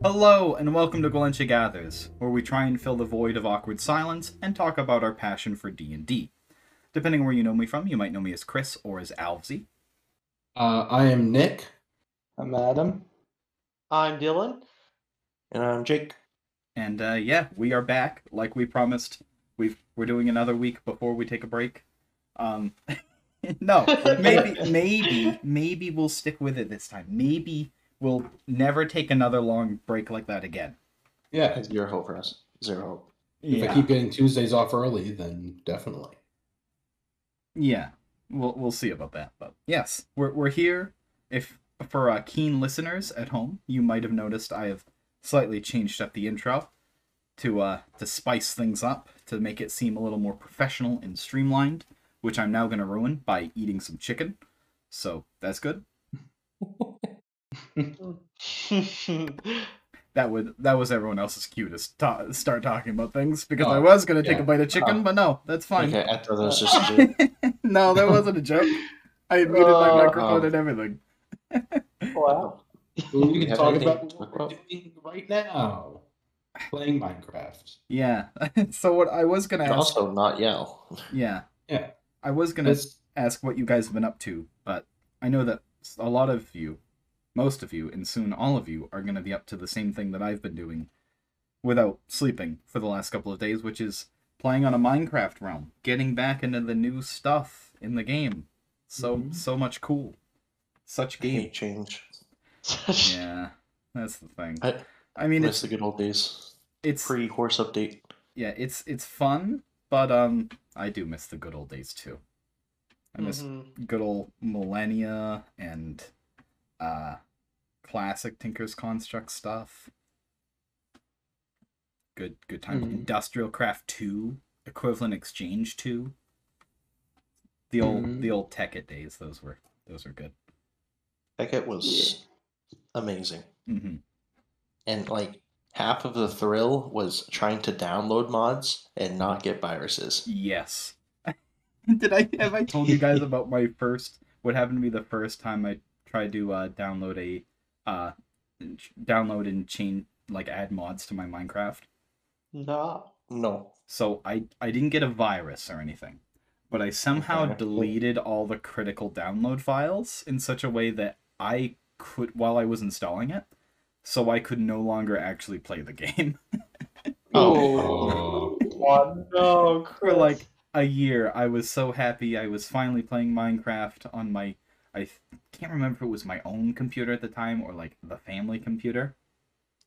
Hello, and welcome to Gwellentia Gathers, where we try and fill the void of awkward silence and talk about our passion for D&D. Depending where you know me from, you might know me as Chris or as Alvesie. Uh, I am Nick. I'm Adam. I'm Dylan. And I'm Jake. And uh, yeah, we are back, like we promised. We've we're doing another week before we take a break. Um, no, maybe maybe maybe we'll stick with it this time. Maybe we'll never take another long break like that again. Yeah, Zero hope for us. Zero hope. if I keep getting Tuesdays off early, then definitely. Yeah, we'll we'll see about that. But yes, we're we're here. If for uh, keen listeners at home, you might have noticed I have slightly changed up the intro to uh to spice things up to make it seem a little more professional and streamlined, which I'm now going to ruin by eating some chicken. So that's good. That would that was everyone else's cue to sta- start talking about things because I Oh, was going to take a bite of chicken, Oh. but no, that's fine. Okay, I thought that was just a joke. no, that wasn't a joke. I muted my Oh. microphone and oh. everything. wow. Well, we You can talk about to what talk we're about? doing right now. Playing Minecraft. Yeah. so what I was gonna ask, also not yell. yeah, Yeah. I was gonna That's, ask what you guys have been up to, but I know that a lot of you, most of you, and soon all of you are gonna be up to the same thing that I've been doing, without sleeping for the last couple of days, which is playing on a Minecraft realm, getting back into the new stuff in the game. So Mhm. so much cool, such game. change. Yeah, that's the thing. I I mean, miss it's the good old days. it's Pre horse update. yeah, it's it's fun, but um, I do miss the good old days too. I miss Mhm. good old Millenaire and uh, classic Tinker's Construct stuff. Good good time. Mhm. Industrial Craft Two, Equivalent Exchange Two. The old Mhm. the old Tekkit days. Those were those were good. Tekkit was amazing. hmm And like half of the thrill was trying to download mods and not get viruses. Yes. Did I have I told you guys about my first what happened to me the first time I tried to uh, download a uh download and change like add mods to my Minecraft? No. No. So I I didn't get a virus or anything, but I somehow Okay. deleted all the critical download files in such a way that I could while I was installing it, so I could no longer actually play the game. oh, Oh, no, For like a year, I was so happy I was finally playing Minecraft on my I th- can't remember if it was my own computer at the time or like the family computer,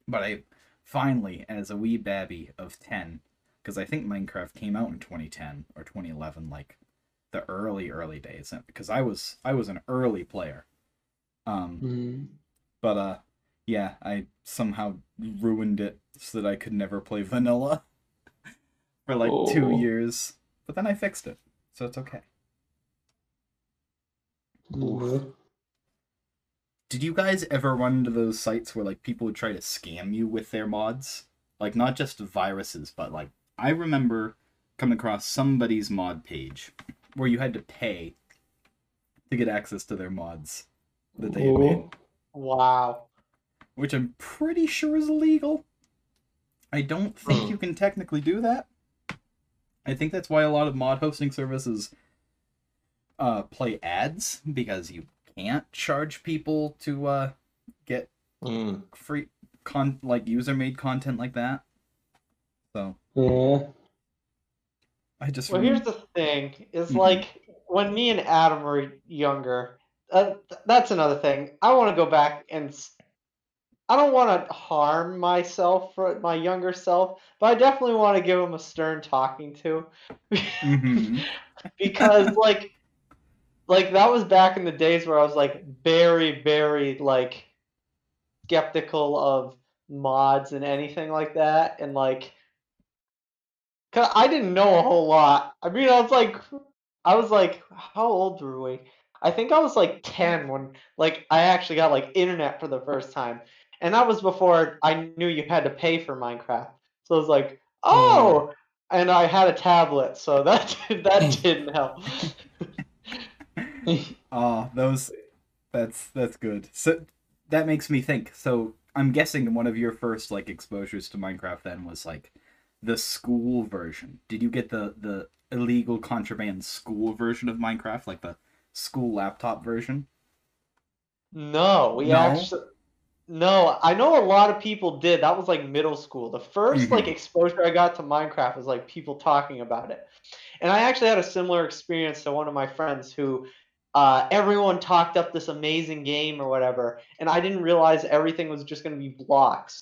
but I finally, as a wee babby of ten, because I think Minecraft came out in 2010 or 2011, like the early early days, because I was I was an early player. Um, Mhm. but uh, yeah, I somehow ruined it so that I could never play vanilla for like two years. But then I fixed it, so it's okay. Did you guys ever run into those sites where like people would try to scam you with their mods? Like not just viruses, but like I remember coming across somebody's mod page where you had to pay to get access to their mods that they had made, Wow. which I'm pretty sure is illegal. I don't think Hmm. you can technically do that. I think that's why a lot of mod hosting services uh, play ads because you can't charge people to uh, get Mm. free con like user made content like that. So Yeah. I just Well, here's the thing: is Mhm. like when me and Adam were younger. Uh, th- that's another thing. I want to go back and. s- I don't want to harm myself for my younger self, but I definitely want to give him a stern talking to. Mhm. because like like that was back in the days where I was like very very like skeptical of mods and anything like that and like 'cause I didn't know a whole lot. I mean I was like I was like how old were we? I think I was like 10 when like I actually got like internet for the first time. And that was before I knew you had to pay for Minecraft. So I was like, hmm. "Oh, and I had a tablet, so that that didn't help. Ah, those that's that's good. So that makes me think. So I'm guessing one of your first like exposures to Minecraft then was like the school version. Did you get the the illegal contraband school version of Minecraft, like the school laptop version? No, we No? actually. No, I know a lot of people did. That was like middle school. The 1st Mhm. like exposure I got to Minecraft was like people talking about it. And I actually had a similar experience to one of my friends who uh, everyone talked up this amazing game or whatever, and I didn't realize everything was just gonna be blocks.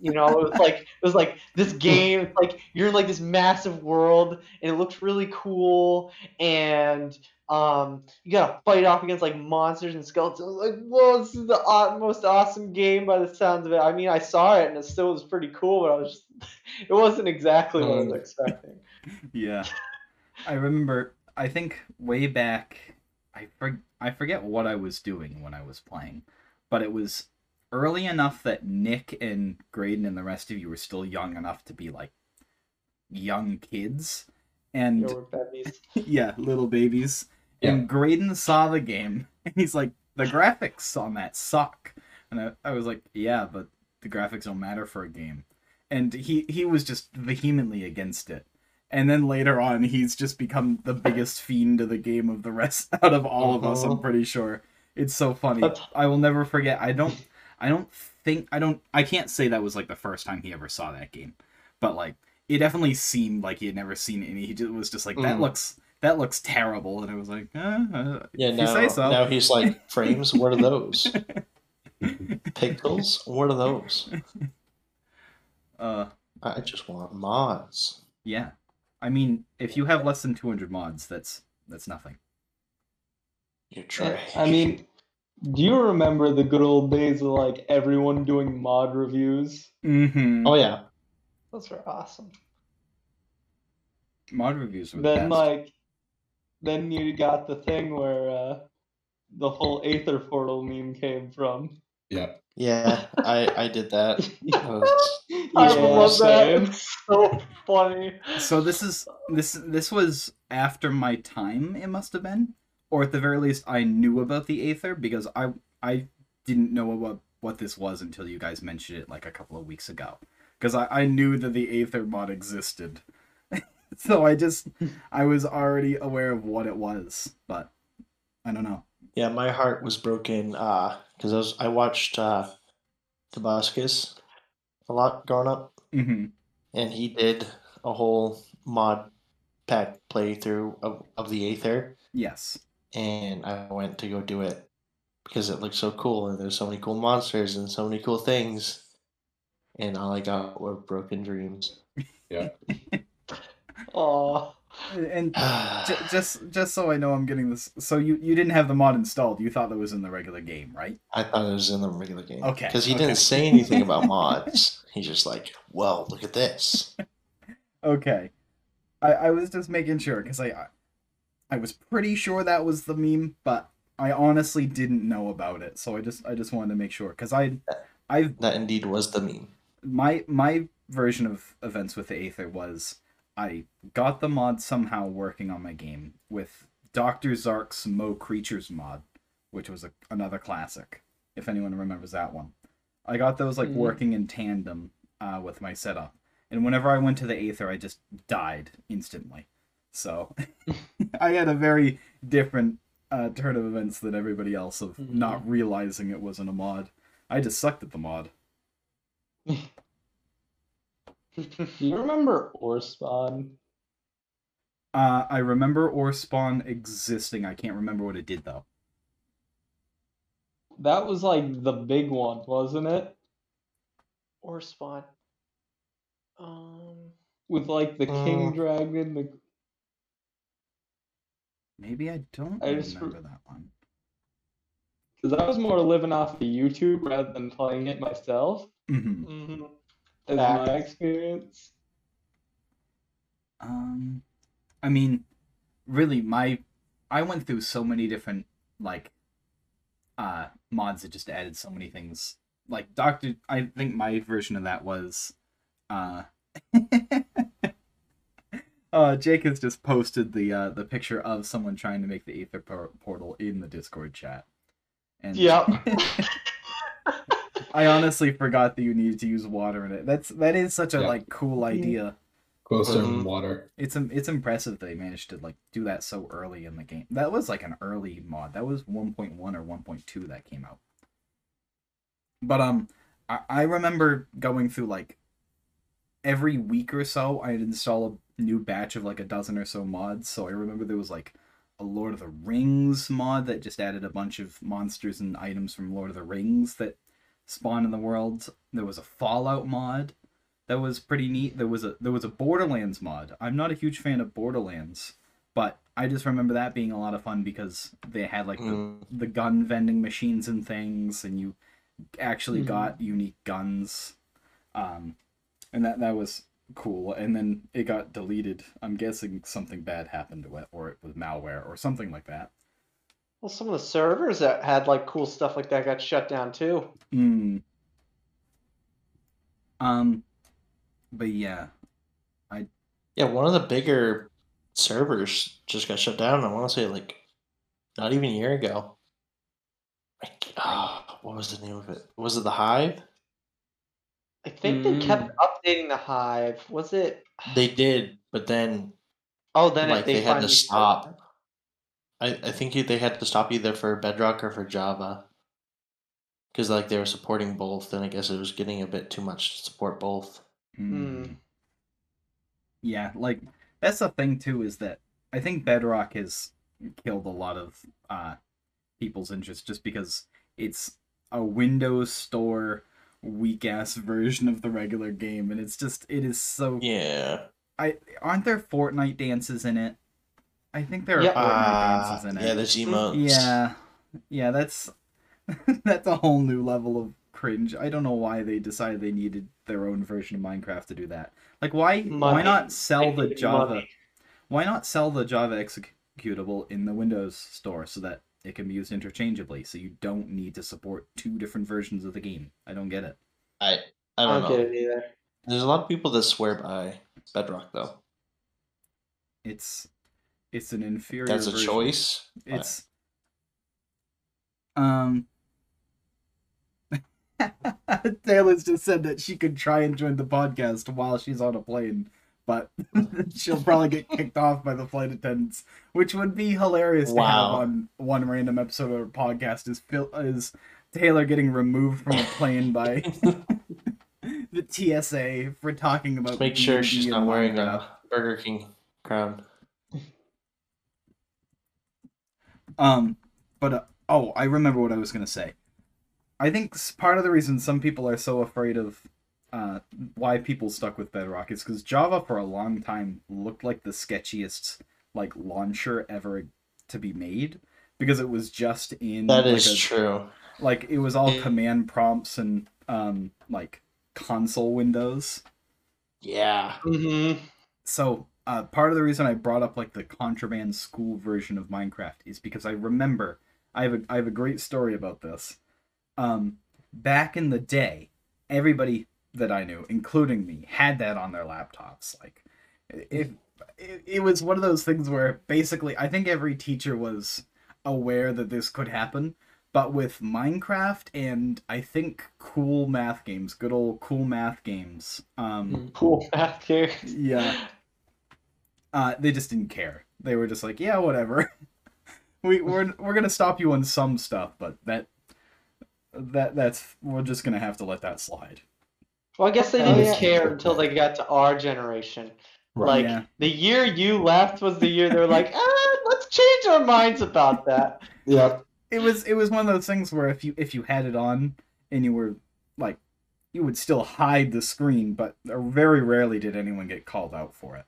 You know, it was like it was like this game, like you're in like this massive world, and it looks really cool, and um, you gotta fight off against like monsters and skeletons. I was like, whoa, this is the aw- most awesome game by the sounds of it. I mean, I saw it and it still was pretty cool, but I was just, it wasn't exactly what I was Um, expecting. Yeah. I remember I think way back I for, I forget what I was doing when I was playing, but it was early enough that Nick and Graydon and the rest of you were still young enough to be like young kids. And Yo, yeah, little babies. Yeah. And Graydon saw the game and he's like, the graphics on that suck. And I, I was like, yeah, but the graphics don't matter for a game. And he, he was just vehemently against it. And then later on, he's just become the biggest fiend of the game of the rest out of all of us. I'm Uh-huh. pretty sure. It's so funny. I will never forget. I don't. I don't think. I don't. I can't say that was like the first time he ever saw that game, but like it definitely seemed like he had never seen any. He just, was just like that Mm. looks that looks terrible, and I was like, uh, uh, Yeah, now, so. now he's like, frames, what are those? Pixels, what are those? uh, I just want mods. yeah. I mean, if you have less than 200 mods, that's that's nothing. You're trash. I mean, do you remember the good old days of like everyone doing mod reviews? Mm-hmm. oh yeah, Those were awesome. Mod reviews were the Then best. like, then you got the thing where uh, the whole Aether portal meme came from. Yeah. Yeah, I I did that. That was- I Yeah, love that. It's so funny. so this is this this was after my time. It must have been, or at the very least, I knew about the Aether because I I didn't know what what this was until you guys mentioned it like a couple of weeks ago. Because I, I knew that the Aether mod existed, so I just I was already aware of what it was, but I don't know. yeah, my heart was broken uh, because I was I watched uh, Tobuscus a lot growing up, hmm and he did a whole mod pack playthrough of, of the Aether, Yes. and I went to go do it because it looked so cool, and there's so many cool monsters and so many cool things, and all I got were broken dreams. Yeah. Aw. And j- just just so I know I'm getting this. So you you didn't have the mod installed. You thought that was in the regular game, right? I thought it was in the regular game. Okay, Because he okay. didn't say anything about mods. He's just like, well, look at this. Okay. I I was just making sure because I I- I was pretty sure that was the meme, but I honestly didn't know about it. So I just I just wanted to make sure because I I've That indeed was the meme. my my version of events with the Aether was I got the mod somehow working on my game with Doctor Zhark's Mo Creatures mod, which was a, another classic. If anyone remembers that one, I got those like Mhm. working in tandem uh, with my setup, and whenever I went to the Aether, I just died instantly. So I had a very different uh, turn of events than everybody else of not realizing it wasn't a mod. I just sucked at the mod. Do you remember OreSpawn? Uh, I remember Ore Spawn existing. I can't remember what it did though. That was like the big one, wasn't it? Ore Spawn. Um. With like the king Mm. dragon, the Maybe I don't I just remember that one. because I was more living off of YouTube rather than playing it myself. hmm mhm. As Facts. my experience. Um, I mean, really, my I went through so many different like uh mods that just added so many things. Like Doctor, I think my version of that was uh. Uh, Jake has just posted the uh, the picture of someone trying to make the Aether por- portal in the Discord chat. And Yep. I honestly forgot that you needed to use water in it. That's that is such a Yeah. like cool idea. Closer Mhm. water. It's im- it's impressive they managed to like do that so early in the game. That was like an early mod. That was 1.1 or 1.2 that came out. But um I, I remember going through like every week or so I'd install a new batch of like a dozen or so mods. So I remember there was like a Lord of the Rings mod that just added a bunch of monsters and items from Lord of the Rings that spawn in the world. There was a Fallout mod that was pretty neat. There was a there was a Borderlands mod. I'm not a huge fan of Borderlands, but I just remember that being a lot of fun because they had like the, Mm. the gun vending machines and things, and you actually Mhm. got unique guns, um, and that that was cool. And then it got deleted. I'm guessing something bad happened to it, or it was malware, or something like that. Well, some of the servers that had like cool stuff like that got shut down too. Hmm. Um, but yeah, I Yeah, one of the bigger servers just got shut down. I want to say like not even a year ago. Like, ah, what was the name of it? Was it the Hive? I think they kept updating the hive. Was it? They did, but then Oh, then like they, they, had to finally stop. I I think they had to stop either for Bedrock or for Java. Because like they were supporting both, and I guess it was getting a bit too much to support both. Hmm. Hmm. Yeah, like that's the thing too is that I think Bedrock has killed a lot of uh people's interest just because it's a Windows Store weak ass version of the regular game and it's just it is so Yeah. I aren't there Fortnite dances in it? I think there are Yep. Fortnite Ah, dances in it. yeah, there's emotes. Yeah, yeah, that's that's a whole new level of cringe. I don't know why they decided they needed their own version of Minecraft to do that. Like, why why not sell the Java? money. Why not sell the Java executable in the Windows store so that it can be used interchangeably, so you don't need to support two different versions of the game? I don't get it. I I I don't don't know. get it either. There's a lot of people that swear by Bedrock though. It's it's an inferior. That's a version. choice. It's um Taylor's just said that she could try and join the podcast while she's on a plane, but she'll probably get kicked off by the flight attendants, which would be hilarious to have on one random episode of our podcast is Phil is Taylor getting removed from a plane by the TSA for talking about make sure she's not wearing a Burger King crown. Um, but uh, oh, I remember what I was gonna say. I think part of the reason some people are so afraid of uh, why people stuck with Bedrock is because Java for a long time looked like the sketchiest like launcher ever to be made because it was just in That like, is a- true. like it was all Yeah. command prompts and um like console windows. Yeah. Mm-hmm. so uh, part of the reason I brought up like the contraband school version of Minecraft is because I remember I have a I have a great story about this. Um, back in the day, everybody that I knew, including me, had that on their laptops. Like, if it, it was one of those things where basically I think every teacher was aware that this could happen. But with Minecraft and I think cool math games, good old cool math games, um, Cool math games. yeah, uh, they just didn't care. They were just like, yeah, whatever. we we're we're gonna stop you on some stuff, but that that that's we're just gonna have to let that slide. Well, I guess they Oh, didn't yeah. care until they got to our generation. Right. Like Yeah. the year you left was the year they were like, ah, let's change our minds about that. Yep. It was it was one of those things where if you if you had it on and you were like you would still hide the screen, but very rarely did anyone get called out for it.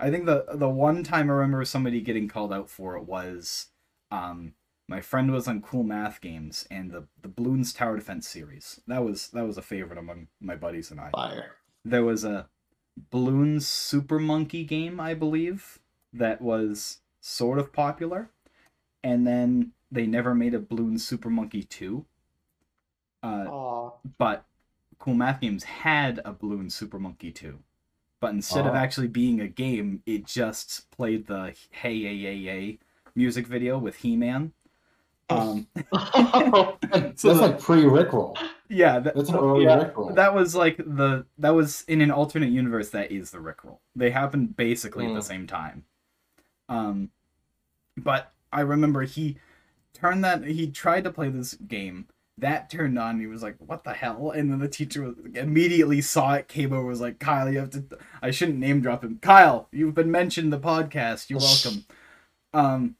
I think the the one time I remember somebody getting called out for it was um my friend was on Cool Math Games and the the Bloons Tower Defense series. That was that was a favorite among my buddies and I. Fire. There was a Bloons Super Monkey game, I believe, that was sort of popular, and then they never made a Bloons Super Monkey two. Uh, Aw. but Cool Math Games had a Bloons Super Monkey 2. But instead of Oh. actually being a game, it just played the Hey Hey Hey Hey music video with He Man. Um, That's So the- like pre Rickroll. yeah, that, That's an early yeah, Rickroll. that was like the that was in an alternate universe that is the Rickroll. They happened basically at the Mm. same time. Um, but I remember he turned that he tried to play this game. That turned on. He was like, "What the hell?" And then the teacher was, immediately saw it. Came over, was like, "Kyle, you have to." I shouldn't name drop him. Kyle, you've been mentioned the podcast. You're welcome. Um,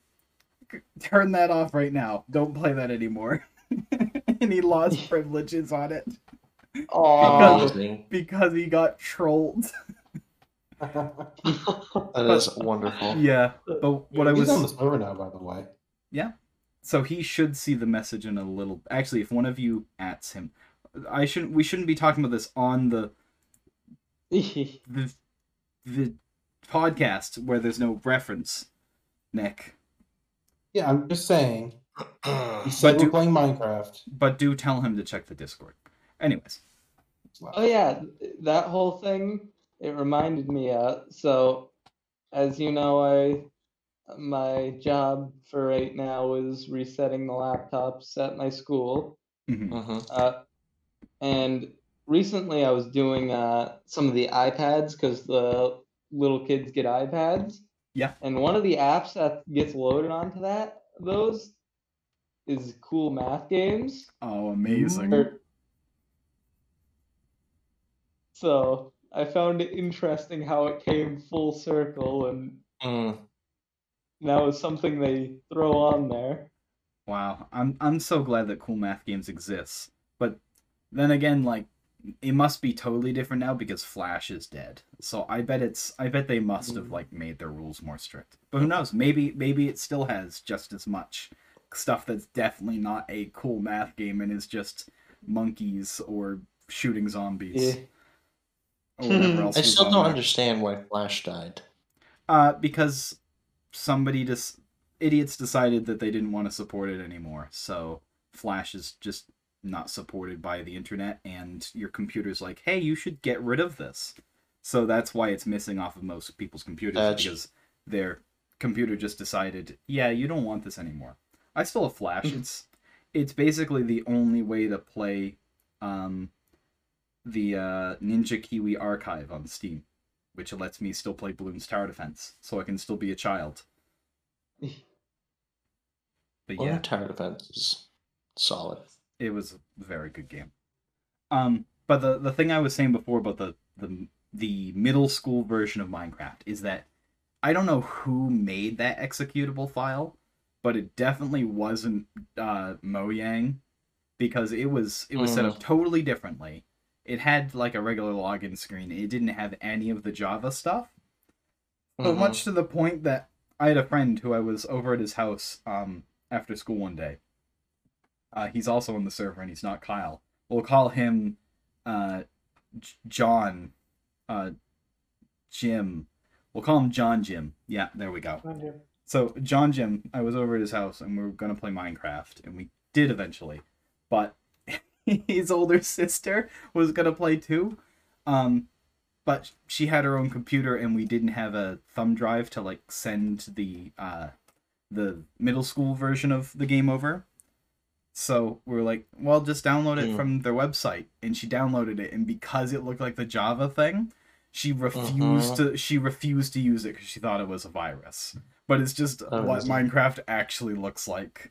turn that off right now. Don't play that anymore. and he lost privileges on it Oh, Amazing. because he got trolled. That is wonderful. yeah, but what I was on the was server now, by the way. So he should see the message in a little. Actually, if one of you ats him, I shouldn't. We shouldn't be talking about this on the the the podcast where there's no reference. Nick, Yeah, I'm just saying. He said But we're do- playing Minecraft. but do tell him to check the Discord. Anyways, Oh yeah, that whole thing it reminded me. Uh, so as you know, I my job for right now is resetting the laptops at my school. Mhm. hmm Uh, and recently I was doing uh, some of the iPads because the little kids get iPads. Yeah. And one of the apps that gets loaded onto that those is cool math games. oh amazing. Or- So I found it interesting how it came full circle and Mm. Now it's something they throw on there. Wow, I'm I'm so glad that cool math games exists. But then again, like it must be totally different now because Flash is dead. So I bet it's I bet they must have like made their rules more strict. But who knows? Maybe maybe it still has just as much stuff that's definitely not a cool math game and is just monkeys or shooting zombies Yeah. or whatever else. I still don't there. understand why Flash died. Uh, because somebody just idiots decided that they didn't want to support it anymore. So Flash is just not supported by the internet, and your computer's like, "Hey, you should get rid of this." So that's why it's missing off of most people's computers because their computer just decided, "Yeah, you don't want this anymore." I still have Flash. it's it's basically the only way to play um, the uh, Ninja Kiwi archive on Steam which lets me still play Bloons Tower Defense, so I can still be a child. But Well, yeah, Tower Defense is solid. it was a very good game. Um, but the the thing I was saying before about the the the middle school version of Minecraft is that I don't know who made that executable file, but it definitely wasn't uh, Mojang because it was it was set up totally differently. It had like a regular login screen. It didn't have any of the Java stuff. So Mhm. much to the point that I had a friend who I was over at his house um, after school one day. Uh, he's also on the server, and he's not Kyle. We'll call him uh, J- John, uh, Jim. We'll call him John Jim. Yeah, there we go. So John Jim, I was over at his house, and we were gonna play Minecraft, and we did eventually, but his older sister was gonna play too. Um, but she had her own computer and we didn't have a thumb drive to like send the uh the middle school version of the game over so we are like well just download it Hmm. from their website and she downloaded it and because it looked like the java thing she refused to she refused to use it because she thought it was a virus but it's just Oh, what minecraft actually looks like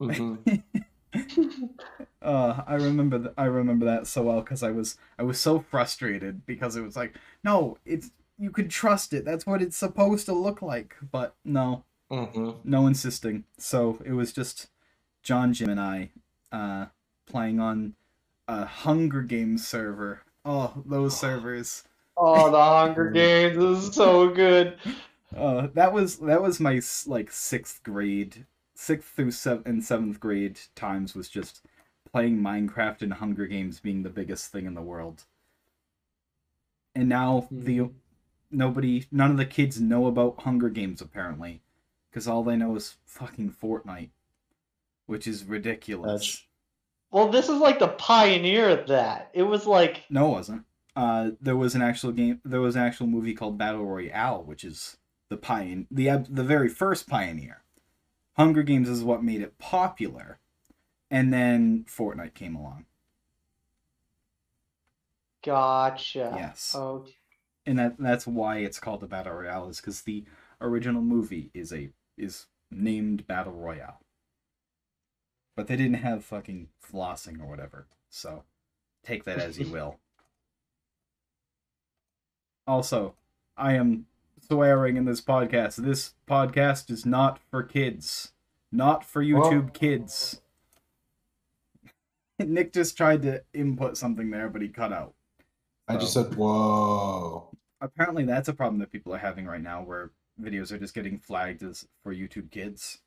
Mhm. uh, I remember th- I remember that so well because I was I was so frustrated because it was like no it's you can trust it. That's what it's supposed to look like. But no. Mhm. no insisting. So it was just John Jim and I uh, playing on a Hunger Games server. Oh those servers. Oh, the Hunger Games. Is so good. uh, that was that was my like sixth grade sixth through seventh and seventh grade times was just playing Minecraft and Hunger Games being the biggest thing in the world. And now the nobody none of the kids know about Hunger Games apparently because all they know is fucking Fortnite, which is ridiculous. That's- Well, this is like the pioneer of that. It was like No, it wasn't. Uh, there was an actual game. There was an actual movie called Battle Royale, which is the pioneer, the the very first pioneer. Hunger Games is what made it popular, and then Fortnite came along. Gotcha. Yes. Oh, okay. and that that's why it's called a battle royale is because the original movie is a is named battle royale but they didn't have fucking flossing or whatever so take that as you will also i am swearing in this podcast this podcast is not for kids not for youtube Well- kids nick just tried to input something there but he cut out I just said, whoa. apparently that's a problem that people are having right now where videos are just getting flagged as for YouTube kids.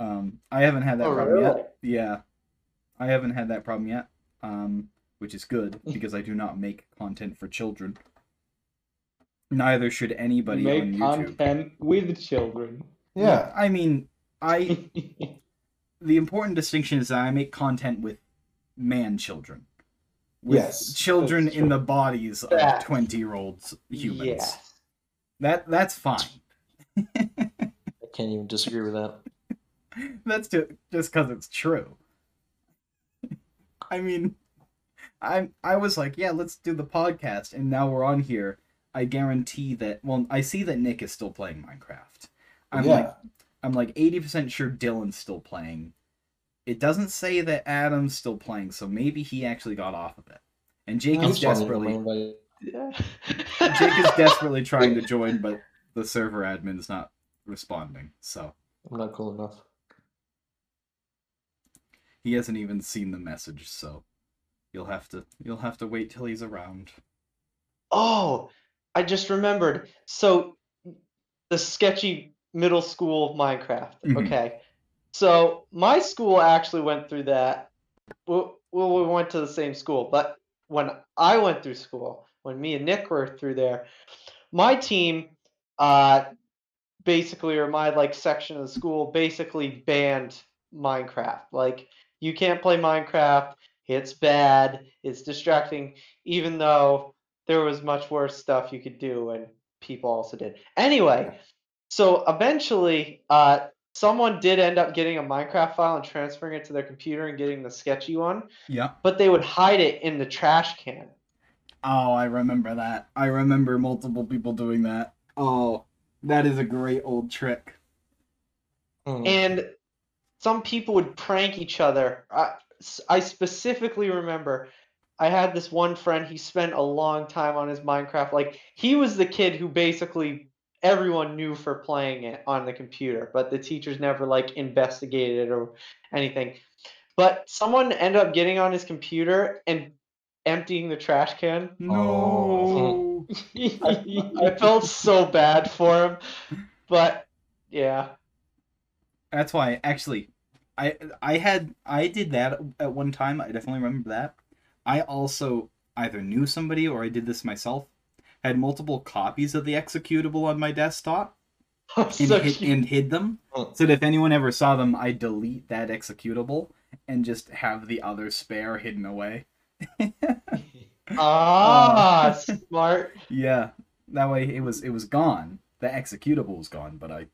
Um I haven't had that Oh, problem really? yet. Yeah. I haven't had that problem yet. Um which is good because I do not make content for children. Neither should anybody Make on YouTube. content with children. Yeah. I mean, I the important distinction is that I make content with man children. With Yes, children in the bodies of 20 year olds humans. Yes. That that's fine. I can't even disagree with that. That's ju- just because it's true. I mean, I I was like, yeah, let's do the podcast, and now we're on here. I guarantee that. Well, I see that Nick is still playing Minecraft. I'm yeah. like, I'm like eighty percent sure Dylan's still playing. It doesn't say that Adam's still playing, so maybe he actually got off of it. And Jake I'm is desperately, Yeah. Jake is desperately trying to join, but the server admin's not responding. So I'm not cool enough. he hasn't even seen the message. So you'll have to you'll have to wait till he's around. Oh, I just remembered. So the sketchy middle school Minecraft. Mhm. Okay. So my school actually went through that. Well, we went to the same school, but when I went through school, when me and Nick were through there, my team, uh, basically, or my like section of the school, basically banned Minecraft. Like you can't play Minecraft. It's bad. It's distracting. Even though there was much worse stuff you could do, and people also did. Anyway, so eventually, uh, someone did end up getting a Minecraft file and transferring it to their computer and getting the sketchy one, Yeah. but they would hide it in the trash can. Oh, I remember that. I remember multiple people doing that. Oh, that is a great old trick. Hmm. and some people would prank each other. I, I specifically remember I had this one friend. He spent a long time on his Minecraft. Like he was the kid who basically everyone knew for playing it on the computer, but the teachers never like investigated or anything. But someone ended up getting on his computer and emptying the trash can. No. I, I felt so bad for him, but yeah. That's why actually I I had I did that at one time. I definitely remember that. I also either knew somebody or I did this myself. Had multiple copies of the executable on my desktop and, So hid, and hid them. Oh. So that if anyone ever saw them, I delete that executable and just have the other spare hidden away. Ah, smart. Yeah, that way it was it was gone. The executable was gone, but I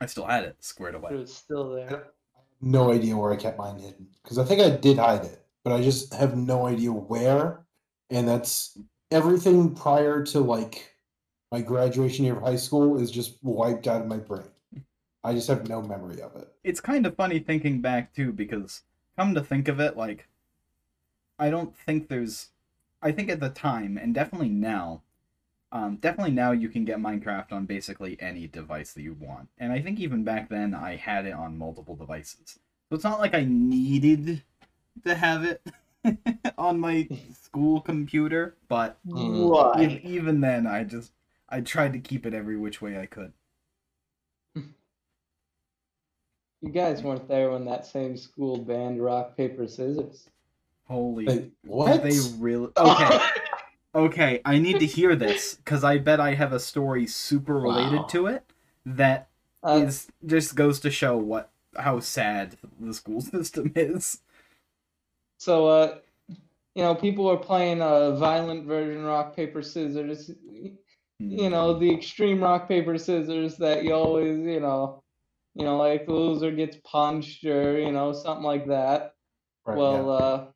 I still had it squared away. It was still there. No idea where I kept mine hidden. Because I think I did hide it, but I just have no idea where. And that's everything prior to like my graduation year of high school is just wiped out of my brain. I just have no memory of it. It's kind of funny thinking back too, because come to think of it, like I don't think there's. I think at the time, and definitely now, um, definitely now you can get Minecraft on basically any device that you want. And I think even back then I had it on multiple devices. So it's not like I needed to have it on my school computer, but. Right. even then I just I tried to keep it every which way I could. You guys weren't there when that same school banned rock, paper, scissors. Holy Like, what? they really Okay. Okay, I need to hear this because I bet I have a story super related Wow. to it that Uh, is just goes to show what how sad the school system is. So, uh, you know, people are playing a violent version rock, paper, scissors. You know, the extreme rock, paper, scissors that you always, you know, you know, like the loser gets punched or you know something like that. Right, well, yeah. uh,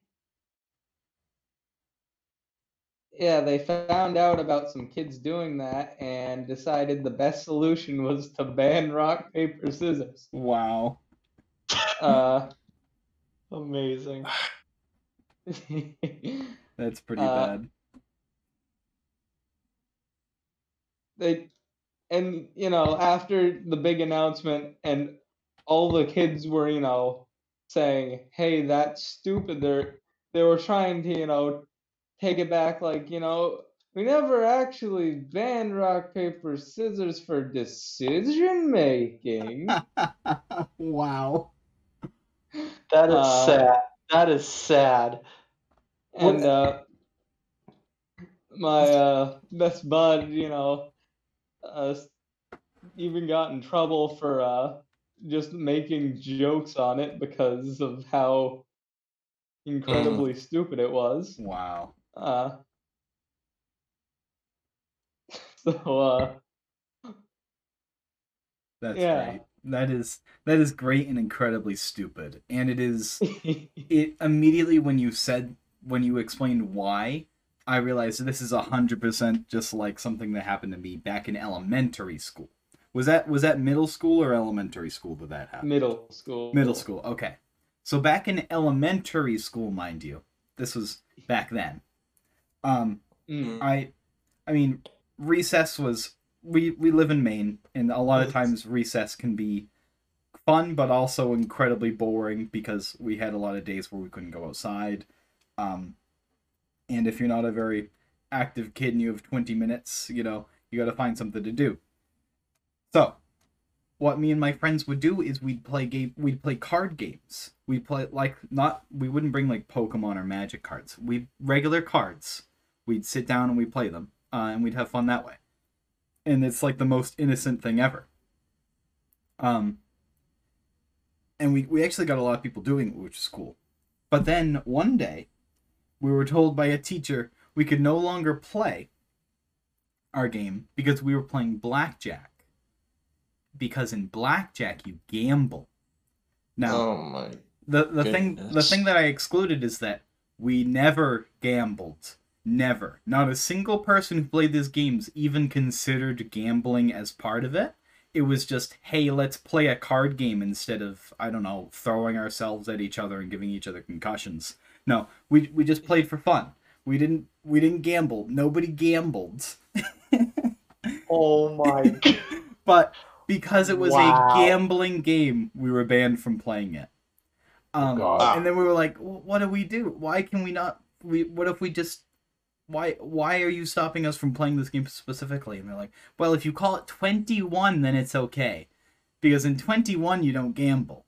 yeah, they found out about some kids doing that and decided the best solution was to ban rock paper scissors. Wow. Uh, Amazing. That's pretty Uh, bad. they and you know after the big announcement and all the kids were you know saying hey that's stupid they're they were trying to you know take it back like you know we never actually banned rock paper scissors for decision making wow. That is Uh, sad. That is sad. And uh my uh best bud you know uh even got in trouble for uh just making jokes on it because of how incredibly stupid it was Wow. uh so uh That's Yeah. great. That is that is great and incredibly stupid. And it is it immediately when you said when you explained why, I realized this is a hundred percent just like something that happened to me back in elementary school. Was that was that middle school or elementary school that that happened? middle school Middle school. Okay. So back in elementary school, mind you, this was back then. Um, Mm. I, I mean, recess was we we live in Maine, and a lot of times recess can be fun, but also incredibly boring because we had a lot of days where we couldn't go outside. Um, and if you're not a very active kid and you have 20 minutes, you know, you got to find something to do. So, what me and my friends would do is we'd play game we'd play card games. We'd play like not we wouldn't bring like Pokemon or Magic cards. We regular cards. We'd sit down and we'd play them, uh, and we'd have fun that way. And it's like the most innocent thing ever. Um, and we, we actually got a lot of people doing it, which is cool. But then one day, we were told by a teacher we could no longer play our game because we were playing blackjack. Because in blackjack you gamble. Now, Oh the the thing the thing that I excluded is that we never gambled. Never. Not a single person who played these games even considered gambling as part of it. It was just, hey, let's play a card game instead of, I don't know, throwing ourselves at each other and giving each other concussions. No, we we just played for fun. We didn't we didn't gamble. Nobody gambled. Oh my god. but because it was Wow. a gambling game, we were banned from playing it. Um, God. and then we were like, "What do we do? Why can we not? We what if we just? Why why are you stopping us from playing this game specifically?" And they're like, "Well, if you call it twenty one, then it's okay, because in twenty one you don't gamble.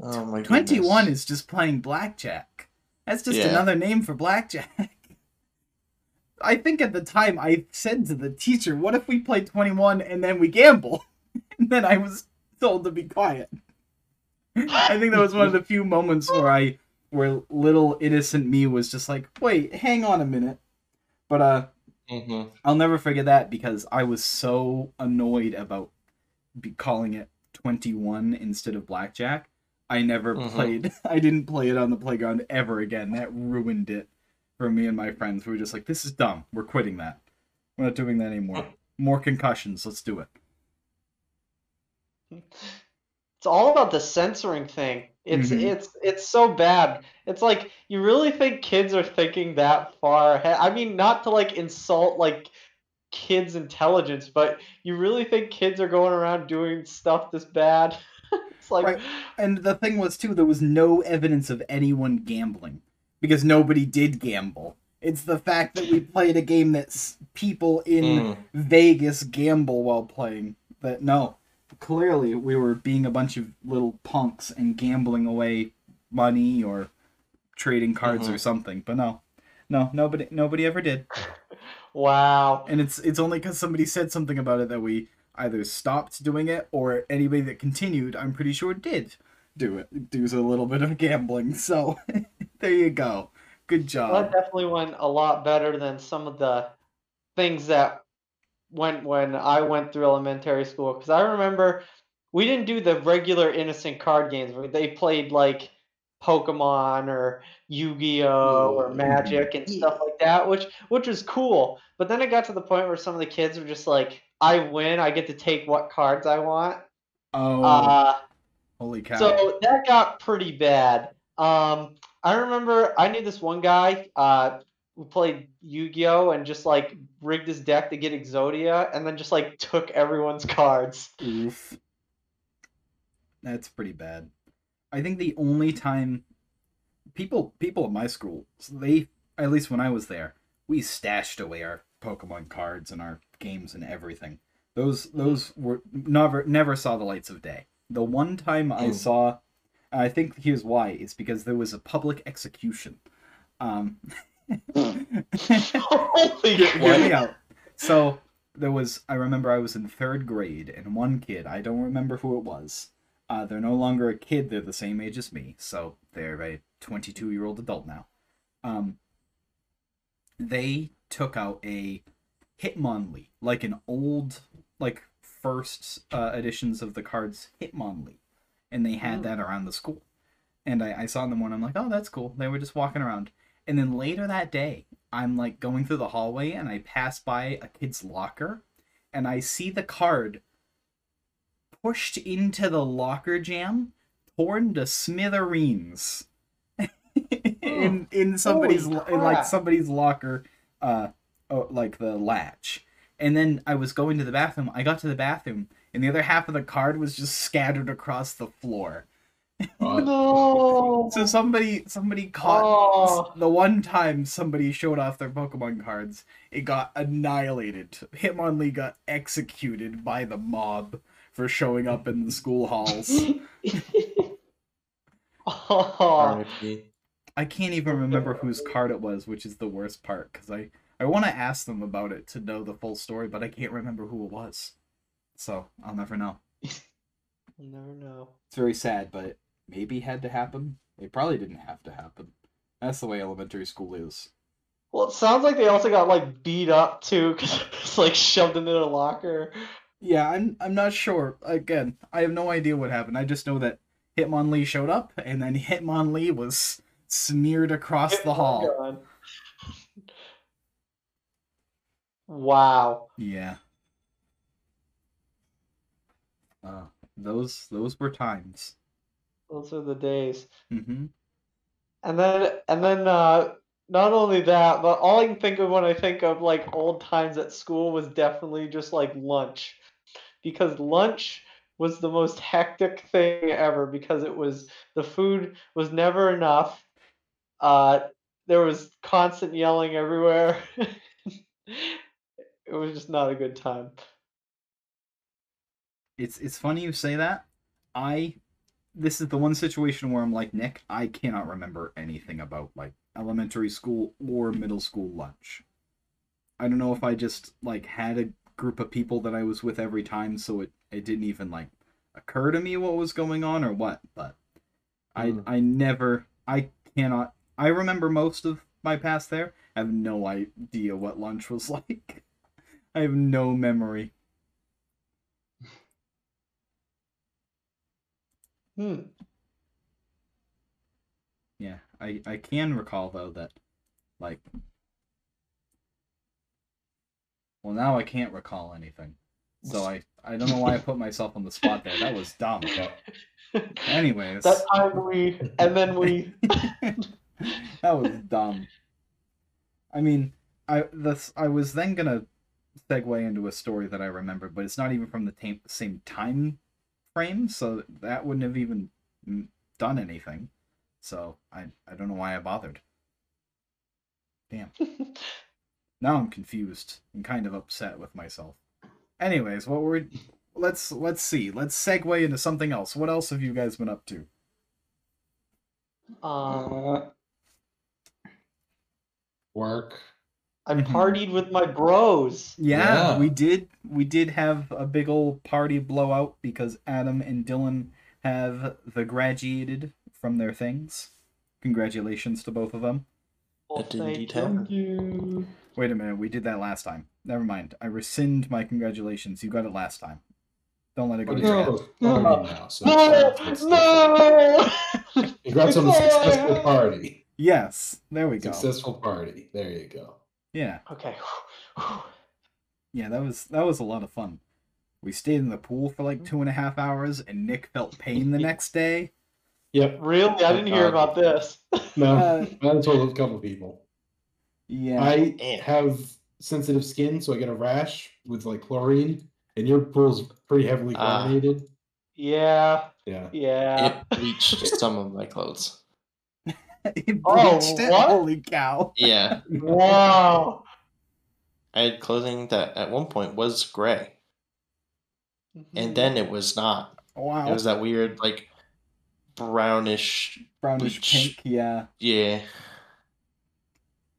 Oh my. Twenty one goodness. is just playing blackjack. That's just Yeah. another name for blackjack." I think at the time I said to the teacher, "What if we play 21 and then we gamble?" and then I was told to be quiet. I think that was one of the few moments where I where little innocent me was just like, "Wait, hang on a minute." But uh Mhm. I'll never forget that because I was so annoyed about be calling it 21 instead of blackjack. I never Mhm. played I didn't play it on the playground ever again. That ruined it for me and my friends. We were just like, this is dumb. We're quitting that. We're not doing that anymore. More concussions. Let's do it. It's all about the censoring thing. It's Mhm. it's it's so bad. It's like you really think kids are thinking that far ahead. I mean, not to like insult like kids' intelligence, but you really think kids are going around doing stuff this bad? it's like Right. And the thing was too, there was no evidence of anyone gambling because nobody did gamble. It's the fact that we played a game that people in Mm. Vegas gamble while playing. But no, clearly we were being a bunch of little punks and gambling away money or trading cards or Mhm. something. But no, no, nobody, nobody ever did. wow. And it's it's only because somebody said something about it that we either stopped doing it or anybody that continued, I'm pretty sure did do it. Do a little bit of gambling. So there you go. Good job. That definitely went a lot better than some of the things that went when I went through elementary school. Because I remember we didn't do the regular innocent card games where they played like Pokemon or Yu-Gi-Oh or Magic and stuff like that, which which was cool. But then it got to the point where some of the kids were just like, "I win, I get to take what cards I want." Oh, Uh, holy cow! so that got pretty bad. Um, I remember I knew this one guy uh, who played Yu-Gi-Oh and just like rigged his deck to get Exodia, and then just like took everyone's cards. Oof. That's pretty bad. I think the only time people people at my school they at least when I was there we stashed away our Pokemon cards and our games and everything. Those those were never never saw the lights of day. The one time I Mm. saw, I think here's why. It's because there was a public execution. Um, Holy hear, hear me out. So there was I remember I was in third grade and one kid, I don't remember who it was. Uh, they're no longer a kid, they're the same age as me, so they're a twenty two year old adult now. Um they took out a Hitmonlee, like an old like first uh, editions of the cards Hitmonlee. And they had Oh. that around the school. And I, I saw them one, I'm like, oh that's cool. They were just walking around. And then later that day, I'm like going through the hallway and I pass by a kid's locker and I see the card pushed into the locker jam, torn to smithereens. in in somebody's in like somebody's locker uh oh, like the latch. And then I was going to the bathroom. I got to the bathroom and the other half of the card was just scattered across the floor. Uh, So somebody somebody caught Oh. the one time somebody showed off their Pokemon cards, it got annihilated. Hitmonlee got executed by the mob for showing up in the school halls. Oh. RIP. I can't even remember whose card it was, which is the worst part because I I want to ask them about it to know the full story, but I can't remember who it was. So I'll never know. You'll never know. It's very sad, but maybe had to happen. It probably didn't have to happen. That's the way elementary school is. Well, it sounds like they also got like beat up too, because it's like shoved into their locker. Yeah, I'm I'm not sure. Again, I have no idea what happened. I just know that Hitmonlee showed up, and then Hitmonlee was smeared across the hall. God. Wow. Yeah. Uh, those those were times. Those are the days. Mm-hmm. And then and then uh not only that, but all I can think of when I think of like old times at school was definitely just like lunch. Because lunch was the most hectic thing ever because it was the food was never enough. Uh there was constant yelling everywhere. it was just not a good time. It's it's funny you say that. I this is the one situation where I'm like Nick. I cannot remember anything about like elementary school or middle school lunch. I don't know if I just like had a group of people that I was with every time, so it it didn't even like occur to me what was going on or what. But I Hmm. I never I cannot. I remember most of my past there. I have no idea what lunch was like. I have no memory. Hmm. Yeah, I I can recall though that like well now I can't recall anything. So I I don't know why I put myself on the spot there. That was dumb. But anyways, That time we and then we that was dumb. I mean, I this I was then gonna segue into a story that I remember, but it's not even from the tam- same time frame, so that wouldn't have even done anything. So I I don't know why I bothered. Damn. Now I'm confused and kind of upset with myself. Anyways, what were let's let's see. Let's segue into something else. What else have you guys been up to? um Uh, work. I Mhm. partied with my bros. Yeah, Yeah. we did. We did have a big old party blowout because Adam and Dylan have the graduated from their things. Congratulations to both of them. Well, thank you. Wait a minute, we did that last time. Never mind. I rescind my congratulations. You got it last time. Don't let it go But to your head. it's No. party now, so No, it's- no. Congrats on the It's all I successful have. party. Yes, there we go. Successful party. There you go. Yeah, Okay. yeah, that was that was a lot of fun. We stayed in the pool for like two and a half hours, and Nick felt pain the next day. Yep. Really? I didn't hear about this. No, Uh, I told a couple people. Yeah, I have sensitive skin, so I get a rash with like chlorine, and your pool's pretty heavily Ah. chlorinated. Yeah. yeah. Yeah. It bleached some of my clothes. It Oh, bleached it? what? Holy cow! Yeah, Wow. I had clothing that at one point was gray, and then it was not. Wow, It was that weird like brownish. brownish bleach. pink. Yeah, Yeah,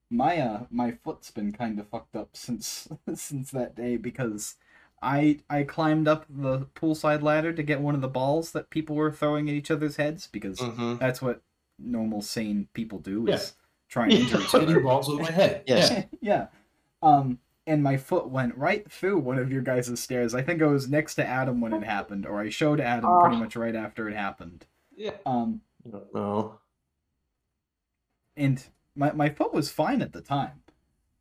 my uh, my foot's been kind of fucked up since since that day because I I climbed up the poolside ladder to get one of the balls that people were throwing at each other's heads because hmm that's what normal sane people do Yeah. is try and injure each other. Hitting balls with my head. Yes. Yeah. yeah. Um, and my foot went right through one of your guys' stairs. I think I was next to Adam when it happened, or I showed Adam pretty Ah. much right after it happened. Yeah. Um, I don't know. and my my foot was fine at the time.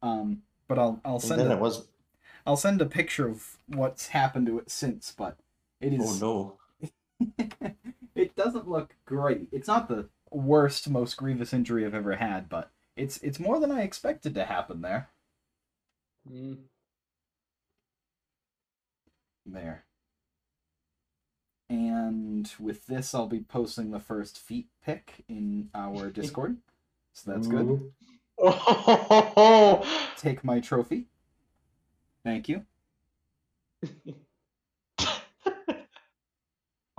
Um, but I'll I'll And send then a, it was. I'll send a picture of what's happened to it since. But it is. Oh no! it doesn't look great. It's not the worst, most grievous injury I've ever had, but it's it's more than I expected to happen there. Mm. There. And with this, I'll be posting the first feet pick in our Discord. So that's good. Ooh. Oh, Take my trophy. Thank you.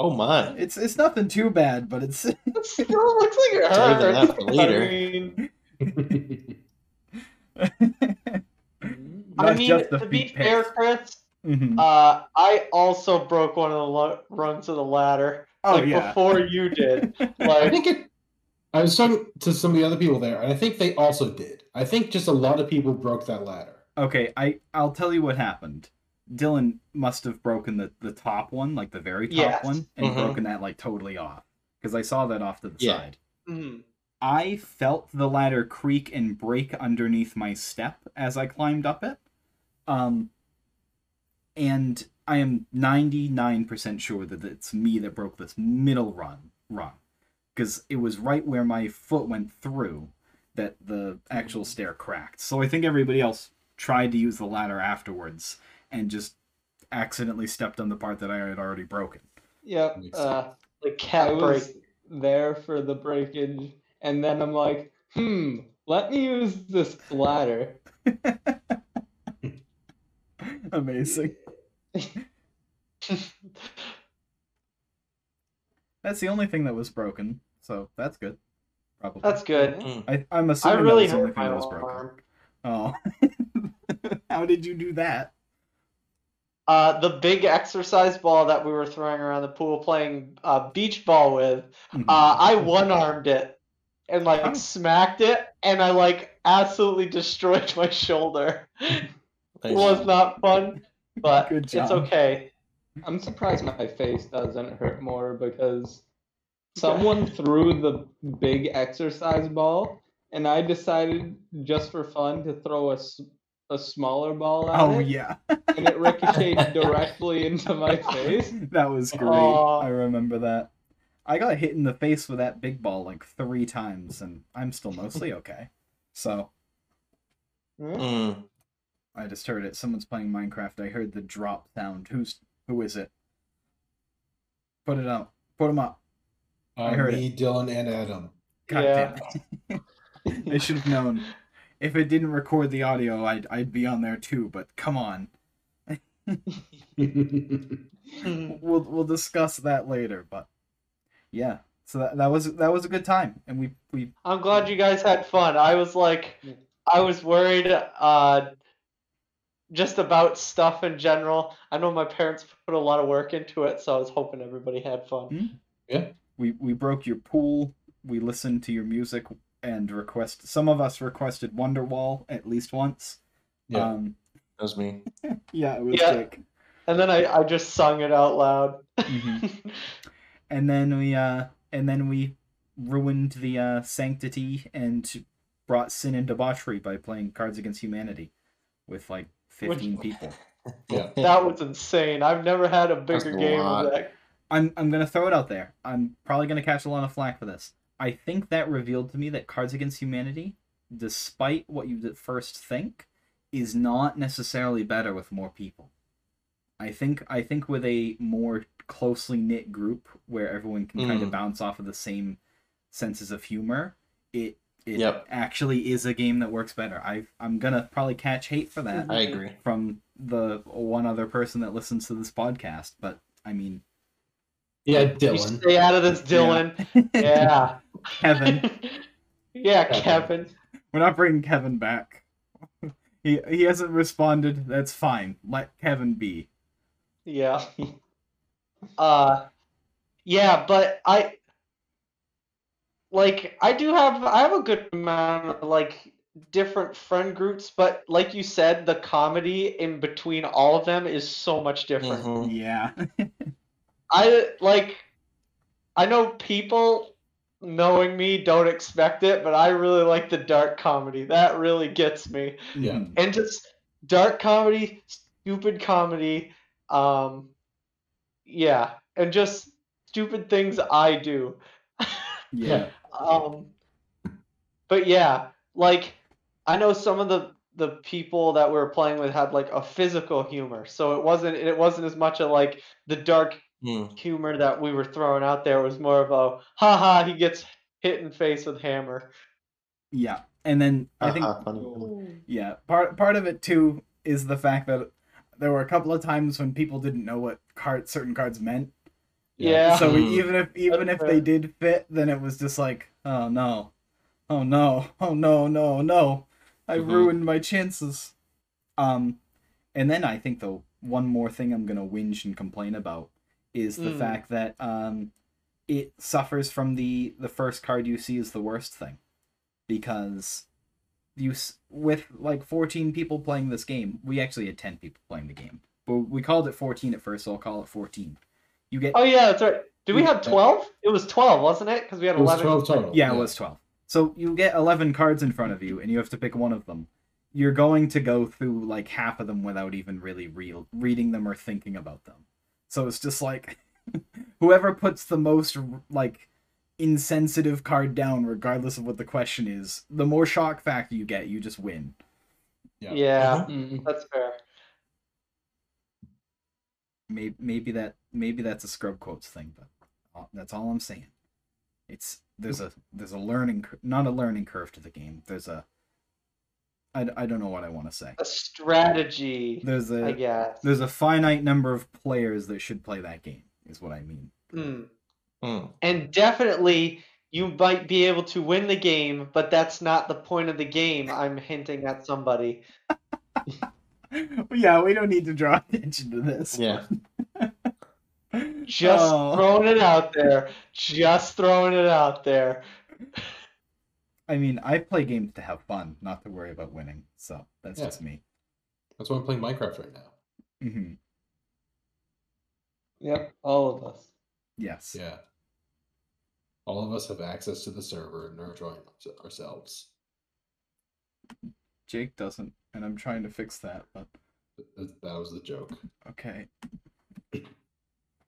Oh my! It's it's nothing too bad, but it's it still looks like it Better than hurts. that for later. I mean. I mean just the to be fair, pics. Chris, Mhm. uh, I also broke one of the lo- rungs of the ladder. Oh like yeah. before you did. Like, I think it. I was talking to some of the other people there, and I think they also did. I think just a lot of people broke that ladder. Okay, I I'll tell you what happened. Dylan must have broken the the top one, like the very top Yes. one, and Mhm. broken that like totally off because I saw that off to the Yeah. side. mhm. I felt the ladder creak and break underneath my step as I climbed up it. Um, and I am 99% sure that it's me that broke this middle run rung. Because it was right where my foot went through that the actual stair cracked. So I think everybody else tried to use the ladder afterwards and just accidentally stepped on the part that I had already broken. Yep. Makes Uh, the I cat break. was there for the breakage, and then I'm like, hmm, let me use this ladder. Amazing. That's the only thing that was broken, so that's good. Probably. That's good. Mm. I, I'm I assuming really that was the only thing that was broken. arm. Oh. How did you do that? Uh, the big exercise ball that we were throwing around the pool playing uh, beach ball with, Mhm. uh, I one armed it and like Oh. smacked it, and I like absolutely destroyed my shoulder. Nice. It was not fun, but it's okay. I'm surprised my face doesn't hurt more because someone threw the big exercise ball, and I decided just for fun to throw a, s- a smaller ball at oh it, yeah. and it ricocheted directly into my face. that was great. Aw. I remember that. I got hit in the face with that big ball like three times, and I'm still mostly okay. So Mm. I just heard it. Someone's playing Minecraft. I heard the drop sound. Who's who is it? Put it up. Put them up. I Uh, heard me, Dylan, and Adam. God Yeah. damn it. I should have known. If it didn't record the audio, I'd I'd be on there too. But come on, we'll we'll discuss that later. But yeah, so that, that was that was a good time, and we we I'm glad you guys had fun. I was like, I was worried uh, just about stuff in general. I know my parents put a lot of work into it, so I was hoping everybody had fun. Yeah, we we broke your pool. We listened to your music and request. Some of us requested Wonderwall at least once. Yeah. Um, That was me. yeah, it was Yeah. Jake. and then I, I just sung it out loud. Mhm. and then we uh and then we ruined the uh sanctity and brought sin and debauchery by playing cards against humanity with like 15 people Yeah. that was insane. I've never had a bigger a game lot. of that. i'm i'm gonna throw it out there i'm probably gonna catch a lot of flack for this i think that revealed to me that cards against humanity despite what you at first think is not necessarily better with more people i think i think with a more closely knit group where everyone can kind of Mm. bounce off of the same senses of humor it it Yep. actually is a game that works better i i'm gonna probably catch hate for that I agree. from the one other person that listens to this podcast but i mean Yeah, Dylan. stay out of this, Dylan. Yeah. Kevin yeah, Kevin. Kevin. we're not bringing kevin back he he hasn't responded that's fine let kevin be Yeah. Uh yeah, but I like I do have I have a good amount of like different friend groups, but like you said, the comedy in between all of them is so much different. Mhm. yeah I like I know people knowing me don't expect it, but I really like the dark comedy. That really gets me. Yeah. And just dark comedy, stupid comedy, um, yeah, and just stupid things I do. yeah um, but yeah, like I know some of the the people that we were playing with had like a physical humor, so it wasn't it wasn't as much of like the dark Mm. humor that we were throwing out there. Was more of a ha ha he gets hit in face with hammer. yeah and then i think Haha, funny. Yeah, part part of it too is the fact that there were a couple of times when people didn't know what card certain cards meant. Yeah. So we, Hmm. even if even if That's they did fit, then it was just like, oh no, oh no, oh no, no, no, I Mhm. ruined my chances. Um, and then I think the one more thing I'm gonna whinge and complain about is the Mm. fact that um, it suffers from the the first card you see is the worst thing, because you with like 14 people playing this game, we actually had 10 people playing the game, but we called it 14 at first, so I'll call it 14. You get Oh yeah, that's right. Did we have twelve? It was twelve, wasn't it? Because we had It was eleven. 12 total. Yeah, it was 12. So you get 11 cards in front of you, and you have to pick one of them. You're going to go through like half of them without even really real reading them or thinking about them. So it's just like whoever puts the most like insensitive card down, regardless of what the question is, the more shock factor you get, you just win. Yeah. Yeah, Mm. that's fair. Maybe maybe that maybe that's a scrub quotes thing, but uh, that's all I'm saying. It's there's a there's a learning not a learning curve to the game. There's a I, I don't know what I want to say. A strategy, There's I a guess. there's a finite number of players that should play that game. Is what I mean. Hmm. Mm. And definitely, you might be able to win the game, but that's not the point of the game. I'm hinting at somebody. yeah, we don't need to draw attention to this. Yeah. Just Oh. throwing it out there. Just throwing it out there. I mean, I play games to have fun, not to worry about winning. So that's Yeah. just me. That's why I'm playing Minecraft right now. Mm-hmm. Yep, all of us. Yes. Yeah. All of us have access to the server and are enjoying ourselves. Jake doesn't, and I'm trying to fix that. But That, that was the joke. okay.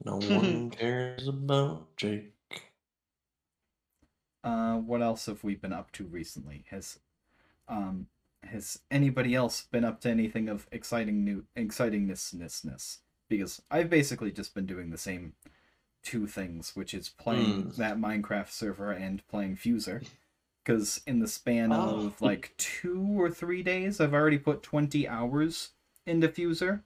No one cares about Jake. Uh, what else have we been up to recently? Has, um, has anybody else been up to anything of exciting new excitingness? Because I've basically just been doing the same two things, which is playing Mm. that Minecraft server and playing Fuser. Because in the span Oh. of like two or three days, I've already put twenty hours into Fuser.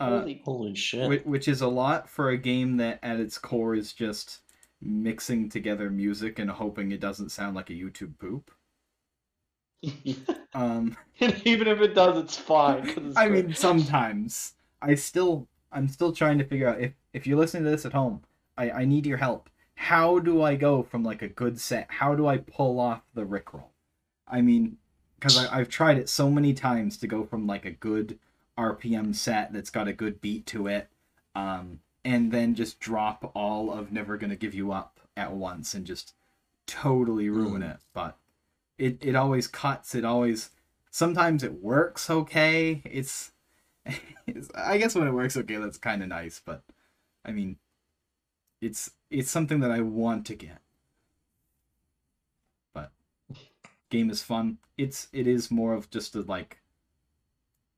Uh, Holy Holy shit. Whi- which is a lot for a game that at its core is just mixing together music and hoping it doesn't sound like a YouTube poop. Um, And even if it does, it's fine. it's I great. mean, sometimes I still, I'm still trying to figure out if if you're listening to this at home, I I need your help. How do I go from like a good set? How do I pull off the Rickroll? I mean, because I've tried it so many times to go from like a good RPM set that's got a good beat to it, um, and then just drop all of Never Gonna Give You Up at once and just totally hmm. ruin it. But it it always cuts. It always sometimes it works okay. It's, it's I guess when it works okay, that's kind of nice. But I mean, it's it's something that I want to get. But game is fun. It's it is more of just a like.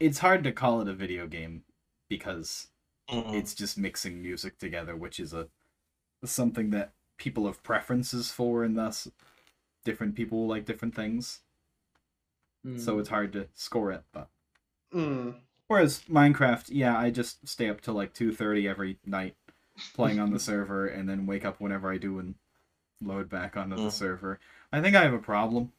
It's hard to call it a video game because Mm. it's just mixing music together, which is a something that people have preferences for, and thus different people like different things. So it's hard to score it. But Mm. whereas Minecraft, yeah, I just stay up till like two thirty every night playing on the server, and then wake up whenever I do and load back onto the Mm. server. I think I have a problem.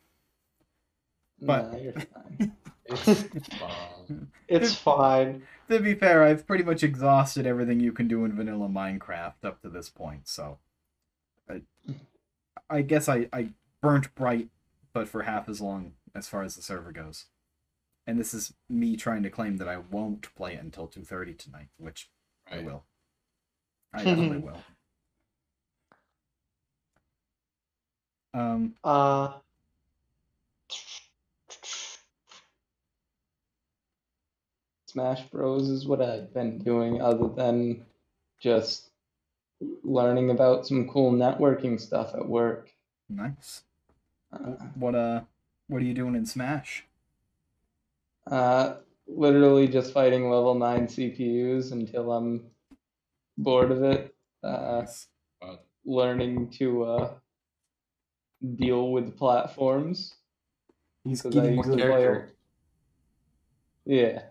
but- Nah, you're fine. It's fine. It's fine. To be fair, I've pretty much exhausted everything you can do in vanilla Minecraft up to this point, so I, I guess I, I burnt bright, but for half as long as far as the server goes. And this is me trying to claim that I won't play it until 2.30 tonight, which I will. I definitely will. Um, Uh, Smash Bros is what I've been doing other than just learning about some cool networking stuff at work. nice. Uh, What uh, what are you doing in Smash? uh, literally just fighting level 9 CPUs until I'm bored of it. Uh, Nice. learning to uh, deal with platforms. He's getting used good. to play character? Yeah.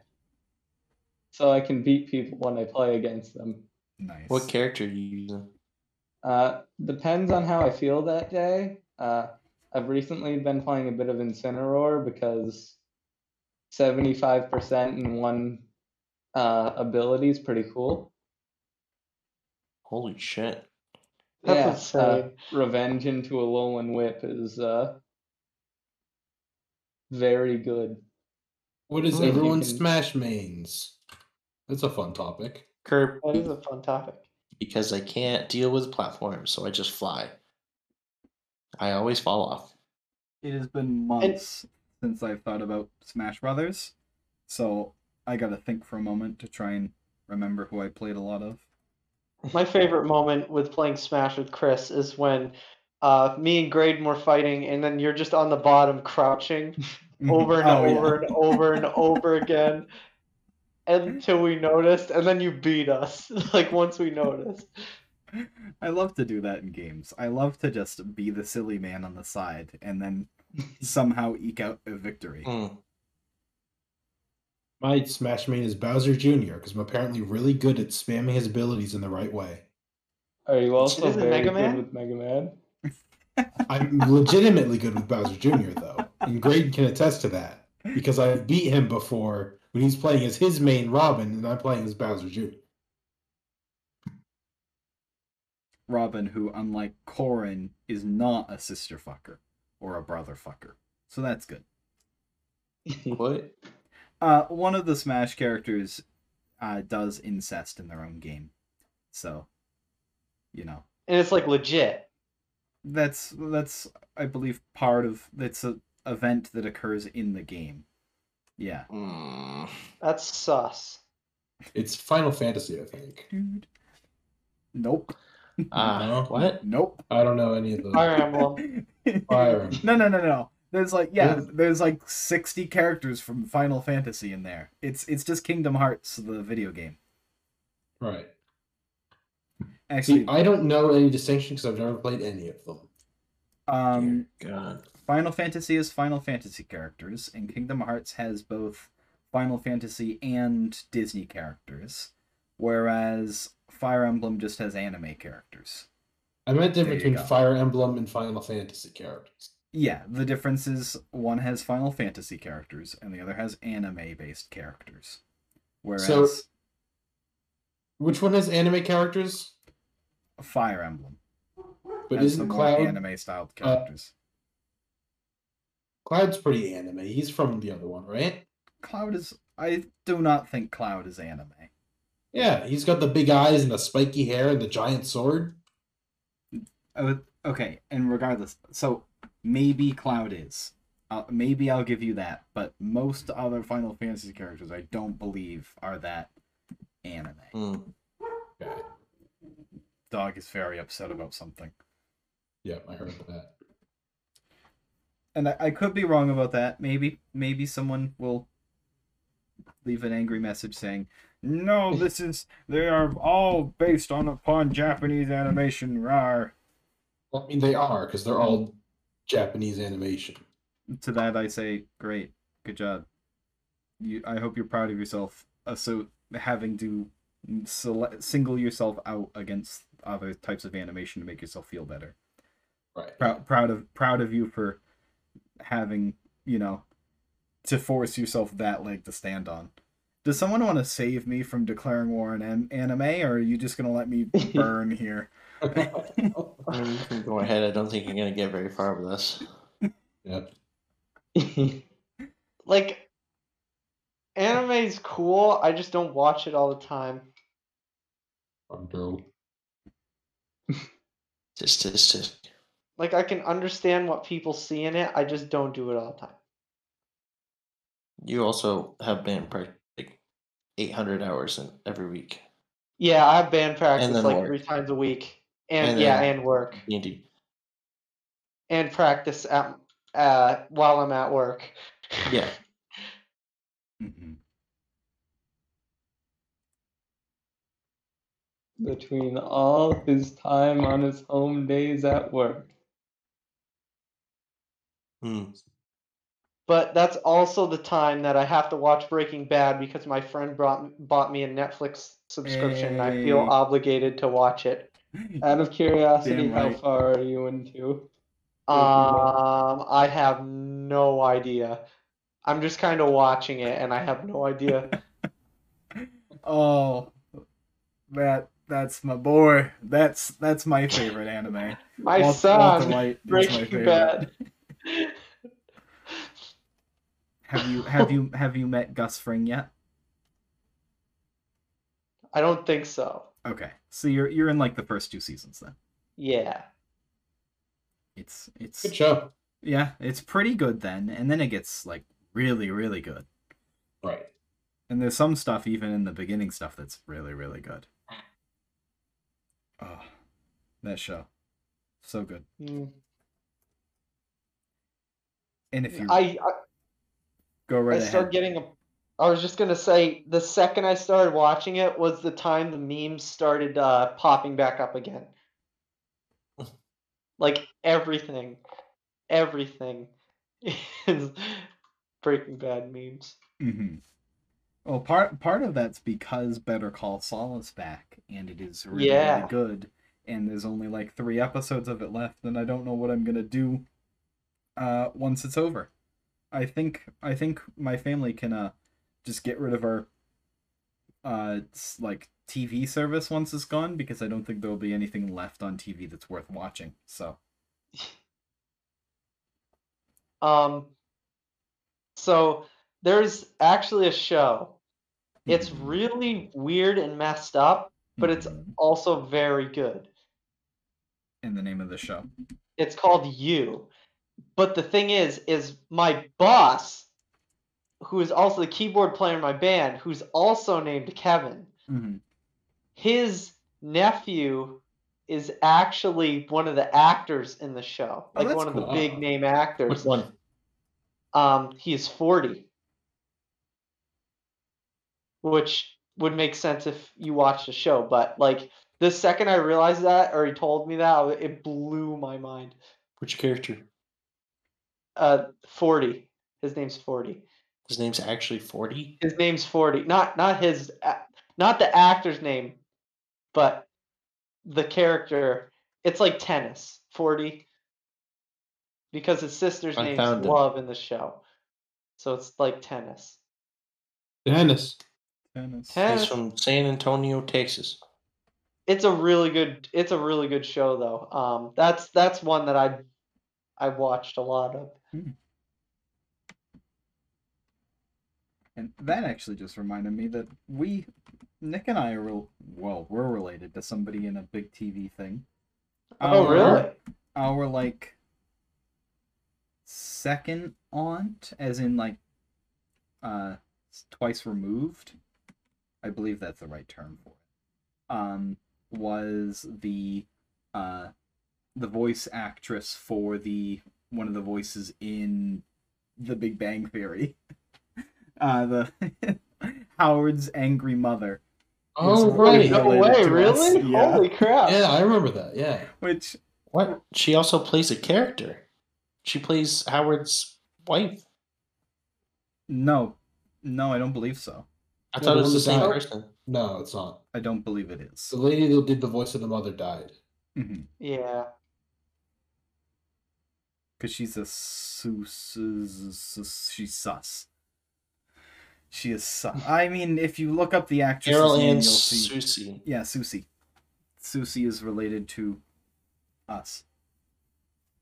So I can beat people when I play against them. Nice. What character are you using? Uh, depends on how I feel that day. Uh, I've recently been playing a bit of Incineroar because 75% in one uh, ability is pretty cool. Holy shit! That's yeah, uh. Revenge into a Alolan Whip is uh, very good. What is If you everyone's can- Smash mains? That's a fun topic. Kirby, that is a fun topic. because I can't deal with platforms, so I just fly. I always fall off. It has been months since I've thought about Smash Brothers, so I gotta think for a moment to try and remember who I played a lot of. My favorite moment with playing Smash with Chris is when uh, me and Graydon were fighting, and then you're just on the bottom crouching over and Oh, yeah. over and over and over again until we noticed, and then you beat us. like once we noticed. I love to do that in games. I love to just be the silly man on the side and then somehow eke out a victory. Mm. My Smash main is Bowser Jr. because I'm apparently really good at spamming his abilities in the right way. Are you also Isn't very Mega good Man? with Mega Man? I'm legitimately good with Bowser Jr. though, and Grade can attest to that because I've beat him before when he's playing as his main Robin and I'm playing as Bowser Jr. Robin, who, unlike Corrin, is not a sister fucker or a brother fucker. So that's good. What? Uh, one of the Smash characters uh, does incest in their own game. So, you know, And it's like legit. that's that's I believe part of that's a event that occurs in the game. Yeah. Mm. That's sus. It's Final Fantasy, I think. Dude. Nope. Ah, No. what? Nope. I don't know any of the Fire Emblem. Fire Emblem. No, no, no, no. There's like yeah, Yeah. there's like 60 characters from Final Fantasy in there. It's it's just Kingdom Hearts the video game. Right. Actually, See, I don't know any distinction because I've never played any of them. um Dear God. Final Fantasy is Final Fantasy characters, and Kingdom Hearts has both Final Fantasy and Disney characters, whereas Fire Emblem just has anime characters. I meant the difference between. Fire Emblem and Final Fantasy characters. Yeah, the difference is one has Final Fantasy characters, and the other has anime based characters. Whereas So- Which one has anime characters? Fire Emblem But the isn't more Cloud? anime styled uh, characters. Cloud's pretty anime. He's from the other one, right? Cloud is I do not think Cloud is anime. Yeah, he's got the big eyes and the spiky hair and the giant sword. Oh, okay, and regardless, so maybe Cloud is. Uh, maybe I'll give you that, but most other Final Fantasy characters I don't believe are that anime. Okay. Dog is very upset about something. Yeah, I heard that. And I, I could be wrong about that. Maybe maybe someone will leave an angry message saying, "No, this is they are all based on upon Japanese animation." Rar. I mean, they are because they're all Japanese animation. To that I say, great, good job. You, I hope you're proud of yourself. Uh, so having to sele- single yourself out against other types of animation to make yourself feel better. Right. Proud, proud of proud of you for having you know to force yourself that leg to stand on. Does someone want to save me from declaring war on an- anime, or are you just gonna let me burn here? I mean, you can go ahead. I don't think you're gonna get very far with this. Yep. like anime's cool. I just don't watch it all the time. Girl. Just, just, just. Like I can understand what people see in it. I just don't do it all the time. You also have band practice like 800 hours in every week. Yeah, I have band practice like work. three times a week, and, And yeah, and work D&D. practice at uh while I'm at work. Yeah. Mhm. Between all his time on his home days at work. Hmm. But that's also the time that I have to watch Breaking Bad because my friend brought bought me a Netflix subscription and I feel obligated to watch it. Out of curiosity, how far are you into? Um, I have no idea. I'm just kind of watching it and I have no idea. Oh, that that's my boy. That's that's my favorite anime. My son, White is my Breaking. Bad. Have you have you have you met Gus Fring yet? I don't think so. Okay, so you're you're in like the first two seasons then. Yeah. It's it's Good show. yeah, it's pretty good then, and then it gets like really really good. Right. And there's some stuff even in the beginning stuff that's really really good. Oh, that show, so good. Mm. And if you I, I go right I ahead, start getting a. I was just gonna say the second I started watching it was the time the memes started uh, popping back up again. like everything, everything is Breaking Bad memes. Mm-hmm. Well, part part of that's because Better Call Saul is back, and it is really, Yeah. really good. And there's only like three episodes of it left, and I don't know what I'm gonna do uh, once it's over. I think I think my family can uh, just get rid of our uh, like TV service once it's gone because I don't think there'll be anything left on TV that's worth watching. So Um. So there's actually a show. It's Mhm. really weird and messed up, but it's Mhm. also very good. in the name of the show. It's called You. But the thing is, is my boss, who is also the keyboard player in my band, who's also named Kevin, hmm his nephew is actually one of the actors in the show. Oh, Like that's one of the big name actors. Which actors. one? Um, he is 40. Which would make sense if you watched the show, but like the second I realized that or he told me that, it blew my mind. Which character? Uh 40. His name's 40. His name's actually 40? His name's 40. Not not his not the actor's name, but the character. It's like tennis. 40. Because his sister's I name's found him. Love in the show. So it's like tennis. Dennis. Tennis. Ten- He's from San Antonio, Texas. It's a really good it's a really good show though. Um that's that's one that I I watched a lot of. And that actually just reminded me that we, Nick and I are real, well, we're related to somebody in a big TV thing. Oh, Our- really? Our like second aunt, as in like uh twice removed. I believe that's the right term for it. Um, was the uh the voice actress for the one of the voices in The Big Bang Theory. Uh, the Howard's angry mother, Oh, Yes, right. no No way, really? yeah. Holy crap! Yeah, I remember that. Yeah. which What? She also plays a character. She plays Howard's wife. no, no, I don't believe so. I thought the it was the same died. person. No, it's not. I don't believe it is. The lady that did the voice of the mother died. Mm-hmm. Yeah. Because she's a su- su- su- su- she's sus. She is sus. I mean, if you look up the actress, Carol name, Ann. Susi. Yeah, Susi. Susi is related to us.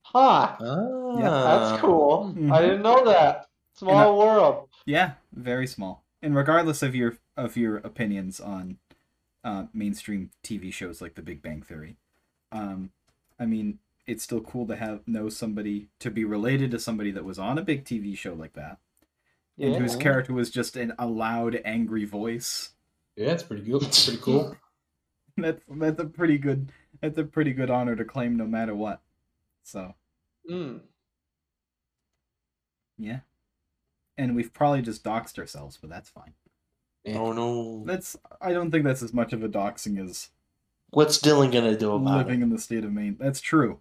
Huh. Ah, That's cool. Mhm. I didn't know that. Small world. Yeah, very small. And regardless of your of your opinions on uh, mainstream TV shows like The Big Bang Theory, um, I mean, it's still cool to have know somebody to be related to somebody that was on a big TV show like that, and whose character was just an, a loud, angry voice. Yeah, it's pretty good. It's pretty cool. that's that's a pretty good that's a pretty good honor to claim no matter what. So Mm. yeah, and we've probably just doxed ourselves, but that's fine. Oh no. That's I don't think that's as much of a doxing as What's Dylan gonna do about living it? in the state of Maine. That's true.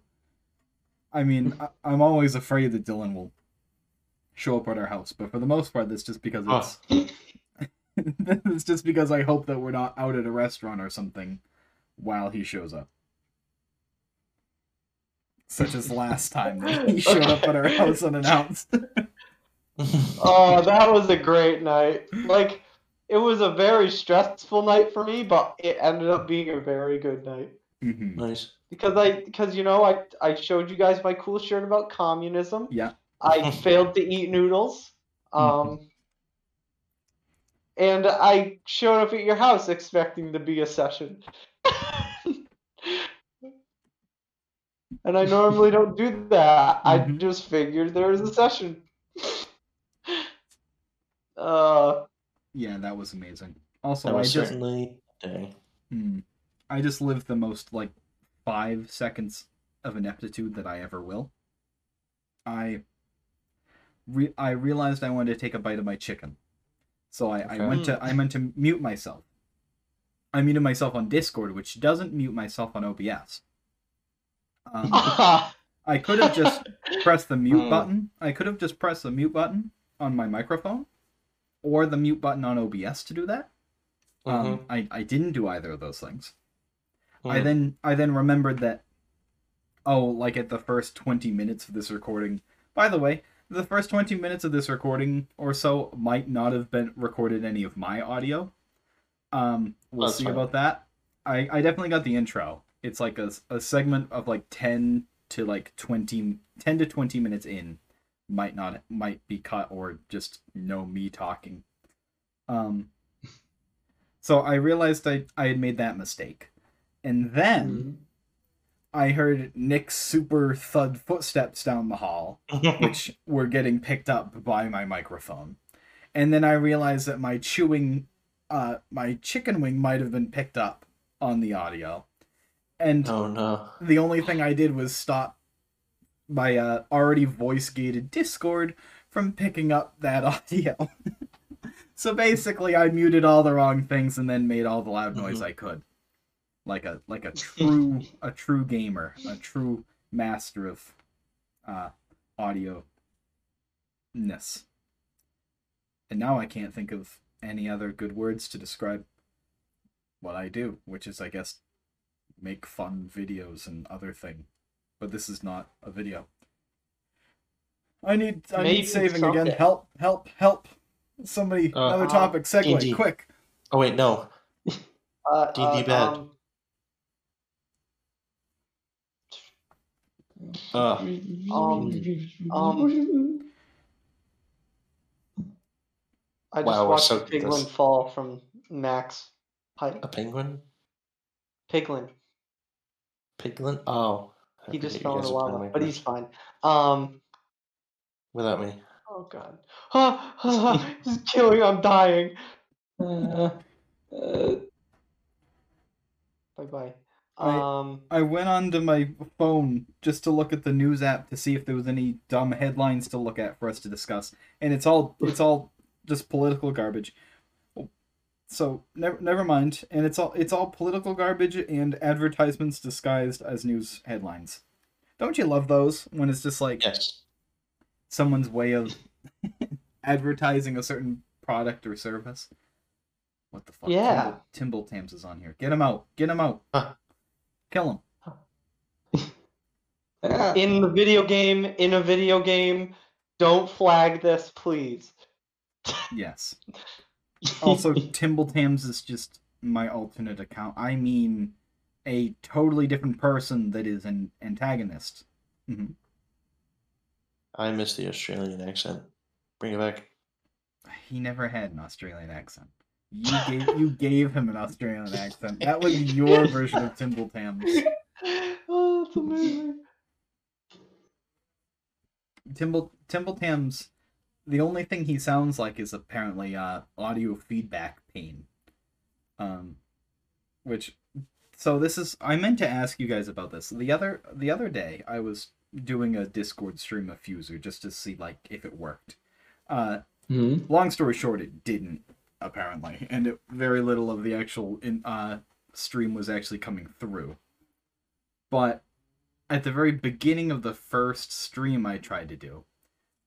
I mean, I, I'm always afraid that Dylan will show up at our house, but for the most part, that's just because Oh. it's. it's just because I hope that we're not out at a restaurant or something while he shows up. Such as last time that he showed up at our house unannounced. Oh, that was a great night. Like, it was a very stressful night for me, but it ended up being a very good night. hmm nice. Because I, because you know, I, I showed you guys my cool shirt about communism. Yeah. I failed to eat noodles. Um, and I showed up at your house expecting to be a session. and I normally don't do that. I Mhm. just figured there was a session. uh, Yeah, that was amazing. Also, That I was just certainly a. Hmm. I just lived the most like five seconds of ineptitude that I ever will. I re- I realized I wanted to take a bite of my chicken, so I, I went to I meant to mute myself. I muted myself on Discord, which doesn't mute myself on OBS. Um, I could have just pressed the mute Hmm. button. I could have just pressed the mute button on my microphone, or the mute button on OBS to do that. Um, I, I didn't do either of those things. I Mhm. then I then remembered that oh, like at the first 20 minutes of this recording. By the way, the first 20 minutes of this recording or so might not have been recorded any of my audio. Um we'll That's see fine. about that. I I definitely got the intro. It's like a, a segment of like 10 to like 20 10 to 20 minutes in might not might be cut or just no me talking. Um so I realized I, I had made that mistake. And then I heard Nick's super thud footsteps down the hall, which were getting picked up by my microphone. And then I realized that my chewing, uh, my chicken wing might have been picked up on the audio. And oh no. the only thing I did was stop my uh, already voice gated Discord from picking up that audio. so basically, I muted all the wrong things and then made all the loud noise Mhm. I could, like a like a true a true gamer, a true master of uh, audio ness. And now I can't think of any other good words to describe what I do, which is, I guess, make fun videos and other thing. But this is not a video. I need I Maybe need saving again. someday. Help! Help! Help! Somebody, Uh, another topic. Segue, D&D. quick. Oh wait, no. uh, D&D uh, bad. um, Uh, Um, um, I just Wow, watched so a good at piglin this. fall from Max height. A penguin? Piglin. Piglin? Oh. I He just fell you in the guys lava, but Minecraft he's fine. Um. Without me. Oh god. this is killing. I'm dying. Uh, uh, Bye bye. I- Um. I went onto my phone just to look at the news app to see if there was any dumb headlines to look at for us to discuss, and it's all it's all just political garbage. So never never mind, and it's all it's all political garbage and advertisements disguised as news headlines. Don't you love those when it's just like Yes. someone's way of advertising a certain product or service? What the fuck? Yeah. Timble, Timble Tams is on here. Get him out. Get him out. Huh. Kill him. yeah. In the video game, in a video game, don't flag this, please. Yes. Also, Timbletams is just my alternate account. I mean, a totally different person that is an antagonist. hmm I miss the Australian accent. Bring it back. He never had an Australian accent. You gave you gave him an Australian accent. That was your version of Timbletams. oh, that's amazing. Timble Timbletams. The only thing he sounds like is apparently uh, audio feedback pain. Um, which, so this is I meant to ask you guys about this the other the other day. I was doing a Discord stream of Fuser just to see like if it worked. Uh, Hmm? long story short, it didn't apparently, and it, very little of the actual in, uh, stream was actually coming through. But at the very beginning of the first stream I tried to do,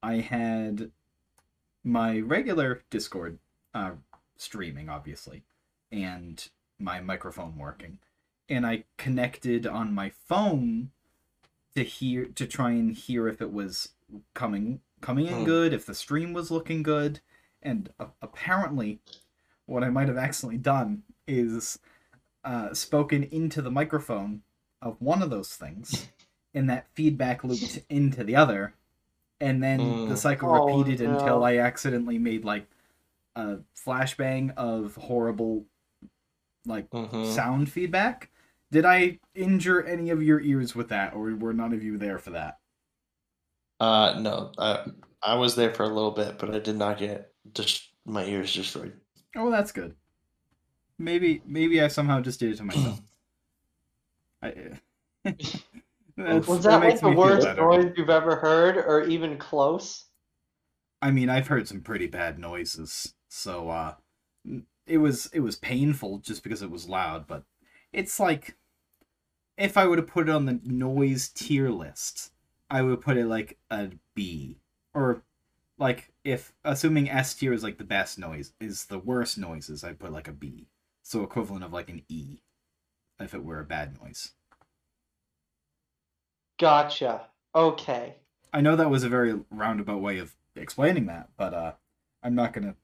I had my regular Discord uh, streaming, obviously, and my microphone working, and I connected on my phone to hear to try and hear if it was coming coming in Hmm. good, if the stream was looking good, and a- apparently, what I might have accidentally done is uh, spoken into the microphone of one of those things, and that feedback looped into the other, and then the Mm. cycle Oh, repeated until. I accidentally made like a flashbang of horrible like Mhm. sound feedback. Did I injure any of your ears with that, or were none of you there for that? Uh, no, I, I was there for a little bit, but I did not get just my ears destroyed. Oh, that's good. Maybe maybe I somehow just did it to myself. I, that's- Was that like the worst noise you've ever heard, or even close? I mean, I've heard some pretty bad noises, so uh, it was it was painful just because it was loud. But it's like if I were to put it on the noise tier list, I would put it like a B, or like if assuming S tier is like the best noise, is the worst noises, I'd put like a B, so equivalent of like an E, if it were a bad noise. Gotcha. Okay. I know that was a very roundabout way of explaining that, but uh, I'm not gonna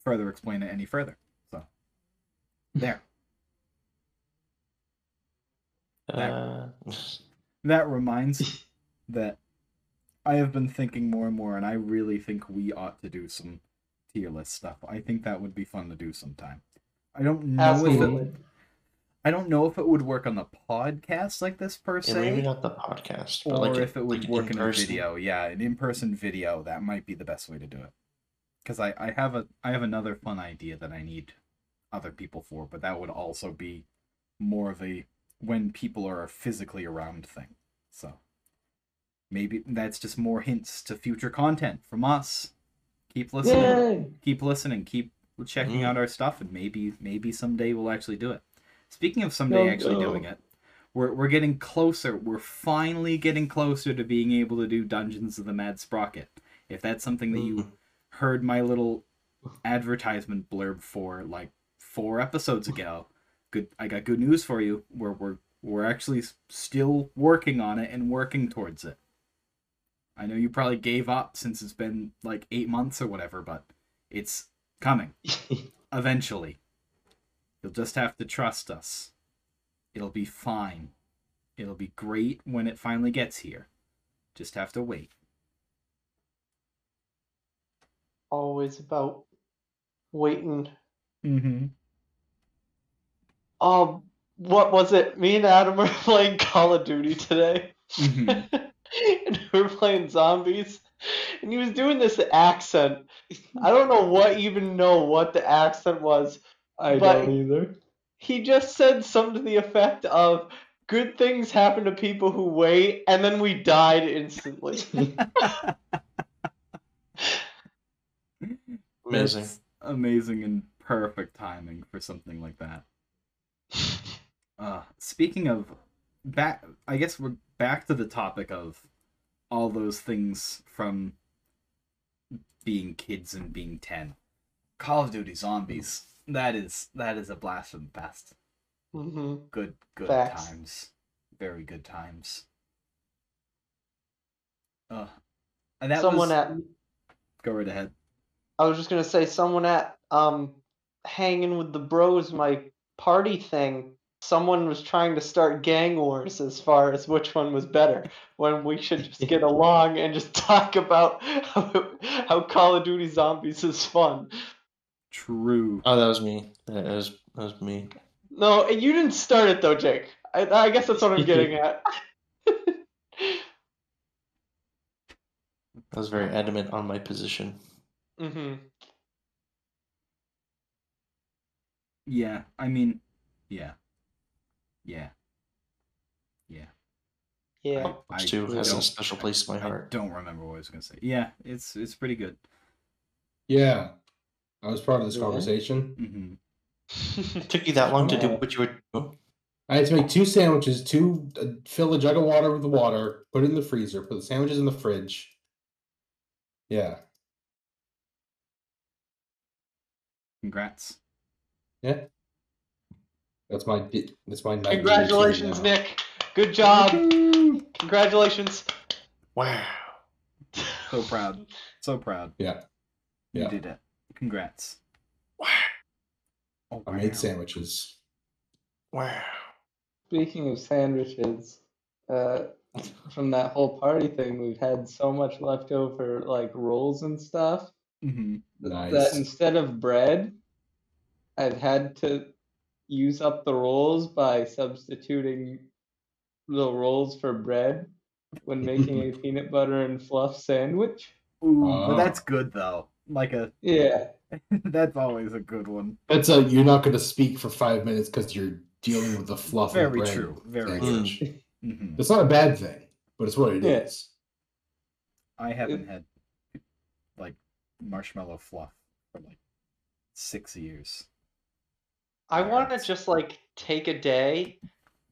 further explain it any further. So there. Uh, That reminds that I have been thinking more and more, and I really think we ought to do some tier list stuff. I think that would be fun to do sometime. I don't know if it, I don't know if it would work on the podcast like this per yeah, maybe not the podcast, but or like if it would like work in a in-person. video. Yeah, an in-person video that might be the best way to do it. Because I, I have a I have another fun idea that I need other people for, but that would also be more of a when people are physically around thing. So maybe that's just more hints to future content from us. Keep listening. Yay! Keep listening. Keep checking Mm. out our stuff, and maybe maybe someday we'll actually do it. Speaking of someday Go, actually go. doing it, we're we're getting closer. We're finally getting closer to being able to do Dungeons of the Mad Sprocket. If that's something that you Mhm. heard my little advertisement blurb for like four episodes ago, good. I got good news for you. We're we're we're actually still working on it and working towards it. I know you probably gave up since it's been like eight months or whatever, but it's coming eventually. You'll just have to trust us. It'll be fine. It'll be great when it finally gets here. Just have to wait. Always about waiting. Mm-hmm. Um, what was it? Me and Adam were playing Call of Duty today. Mhm. and we were playing zombies. And he was doing this accent. I don't know what even know what the accent was. I don't either. He just said something to the effect of good things happen to people who wait and then we died instantly. Amazing. That's amazing and perfect timing for something like that. Uh, speaking of back, I guess we're back to the topic of all those things from being kids and being ten. Call of Duty Zombies. That is that is a blast from the past. hmm Good good Facts. times. Very good times. Uh, and that Someone was, at go right ahead. I was just gonna say someone at um hanging with the bros my party thing. Someone was trying to start gang wars as far as which one was better. When we should just get along and just talk about how, how Call of Duty Zombies is fun. True. Oh, that was me. That was that was me. No, you didn't start it though, Jake. I, I guess that's what I'm getting at. I was very adamant on my position. mm-hmm Yeah, I mean, yeah, yeah, yeah. Yeah. I, Which too has a special place in my I heart. don't remember what I was gonna say. Yeah, it's it's pretty good. Yeah, I was part of this Yeah. conversation. hmm It took you that long to do what you were doing? I had to make two sandwiches, two uh, fill a jug of water with the water, put it in the freezer, put the sandwiches in the fridge. Yeah, Congrats. yeah. That's my di- that's my Congratulations. Nick. Good job. Congratulations. Wow. So proud. So proud. Yeah, You Yeah. did it. Congrats. Wow. Oh, I made wow. sandwiches. Wow. Speaking of sandwiches, uh, from that whole party thing, we've had so much leftover like rolls and stuff Mhm. that instead of bread, I've had to use up the rolls by substituting the rolls for bread when making a peanut butter and fluff sandwich. Ooh, but Oh. that's good though. Like a Yeah, that's always a good one. That's a you're not going to speak for five minutes because you're dealing with the fluff. of Very bread true. Very sandwich. hmm It's not a bad thing, but it's what it is. Yeah. I haven't had like marshmallow fluff for like six years. I want to just like take a day,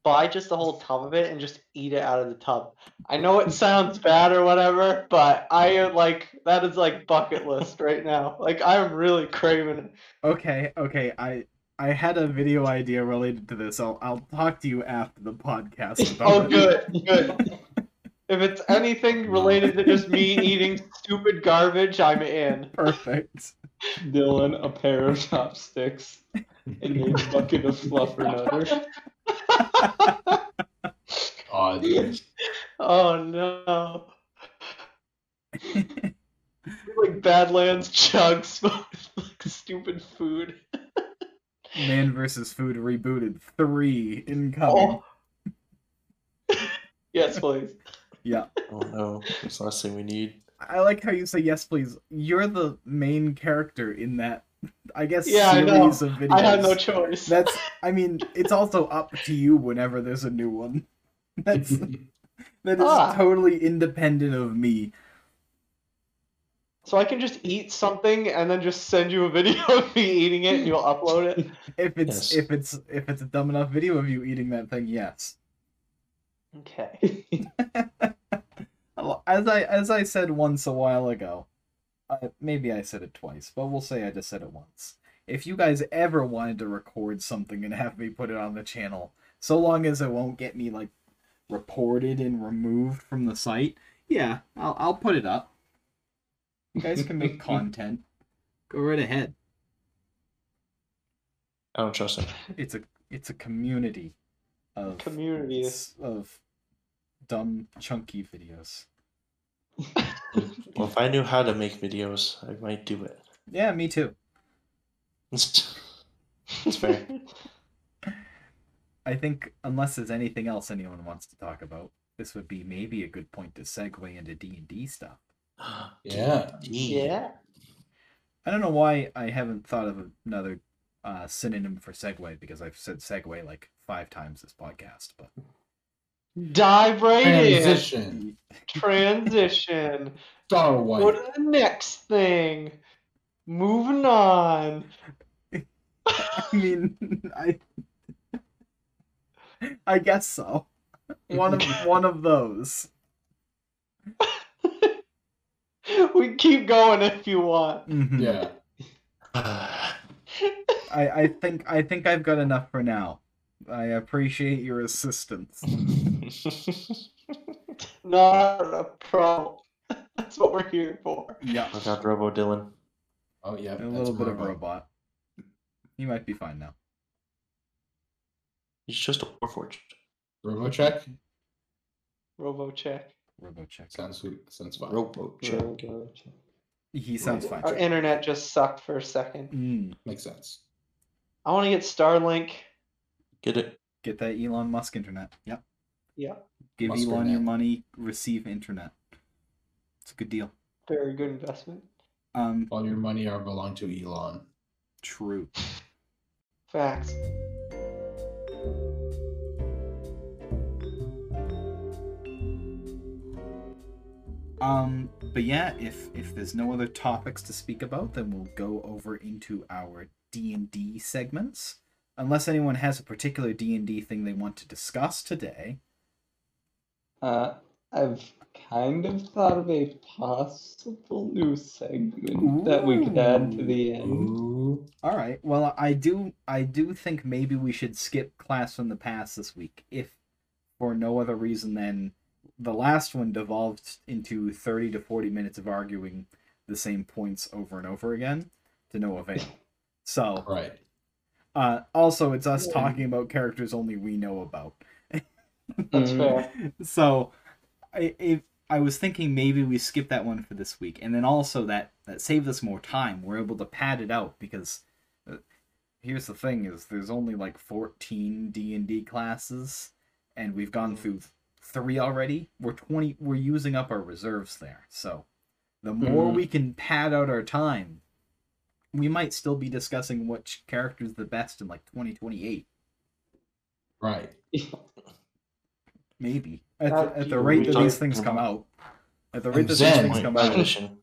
buy just the whole tub of it, and just eat it out of the tub. I know it sounds bad or whatever, but I like that is like bucket list right now. Like I'm really craving it. Okay, okay. I I had a video idea related to this. I'll I'll talk to you after the podcast oh, about Oh, it. good, good. If it's anything related to just me eating stupid garbage, I'm in. Perfect. Dylan a pair of chopsticks and a bucket of fluffernutter. Oh, dude. Oh no. like Badlands chugs with like stupid food. Man versus Food rebooted three incoming. Oh. yes, please. Yeah. Oh no. That's the last thing we need. I like how you say yes, please. You're the main character in that, I guess, Yeah, I know. of videos. I had no choice. That's. I mean, it's also up to you whenever there's a new one. That's that is Ah. totally independent of me. So I can just eat something and then just send you a video of me eating it and you'll upload it. If it's Yes. if it's if it's a dumb enough video of you eating that thing, yes. Okay. As I as I said once a while ago, uh, maybe I said it twice, but we'll say I just said it once. If you guys ever wanted to record something and have me put it on the channel, so long as it won't get me like reported and removed from the site, yeah, I'll I'll put it up. You guys can make content. Go right ahead. I don't trust him. It's a it's a community of Community. of dumb chunky videos. Well, if I knew how to make videos, I might do it. Yeah, me too. It's fair. I think unless there's anything else anyone wants to talk about, this would be maybe a good point to segue into D and D stuff. Yeah. yeah. I don't know why I haven't thought of another uh, synonym for segue because I've said segue like five times this podcast, but Dive right in. Transition. Transition. Star Go to the next thing. Moving on. I mean, I I guess so. One of one of those. we keep going if you want. Mhm. Yeah. I I think I think I've got enough for now. I appreciate your assistance. Not a problem. That's what we're here for. Yeah, Look out, Robo Dylan. Oh yeah. a little bit of Robo. robot. He might be fine now. He's just a warforged. Robo check. Robo check. Robo check. Sounds sweet. Sounds fine. Robo check. Robo check. He sounds fine. Our internet just sucked for a second. Mm, Makes sense. I want to get Starlink. Get it? get that Elon Musk internet. Yep. Yeah, Give Musk Elon your money, receive internet. It's a good deal. very good investment. Um, All your money are belong to Elon. true. Facts. Um, but yeah, if if there's no other topics to speak about, then we'll go over into our D and D segments. Unless anyone has a particular D and D thing they want to discuss today. Uh, I've kind of thought of a possible new segment that we could add to the end. Ooh. All right. Well, I do I do think maybe we should skip class from the past this week, if for no other reason than the last one devolved into thirty to forty minutes of arguing the same points over and over again to no avail. So, Right. uh, also it's us Yeah. talking about characters only we know about. That's Mm. fair. so I, I I was thinking maybe we skip that one for this week, and then also that that saves us more time. We're able to pad it out because uh, here's the thing: is there's only like 14 D and D classes, and we've gone through three already. We're 20. We're using up our reserves there. So the more Mhm. we can pad out our time, we might still be discussing which character's the best in like 2028. Right. Maybe at That'd the, at the rate that these things come out. At the rate that these things come out. edition.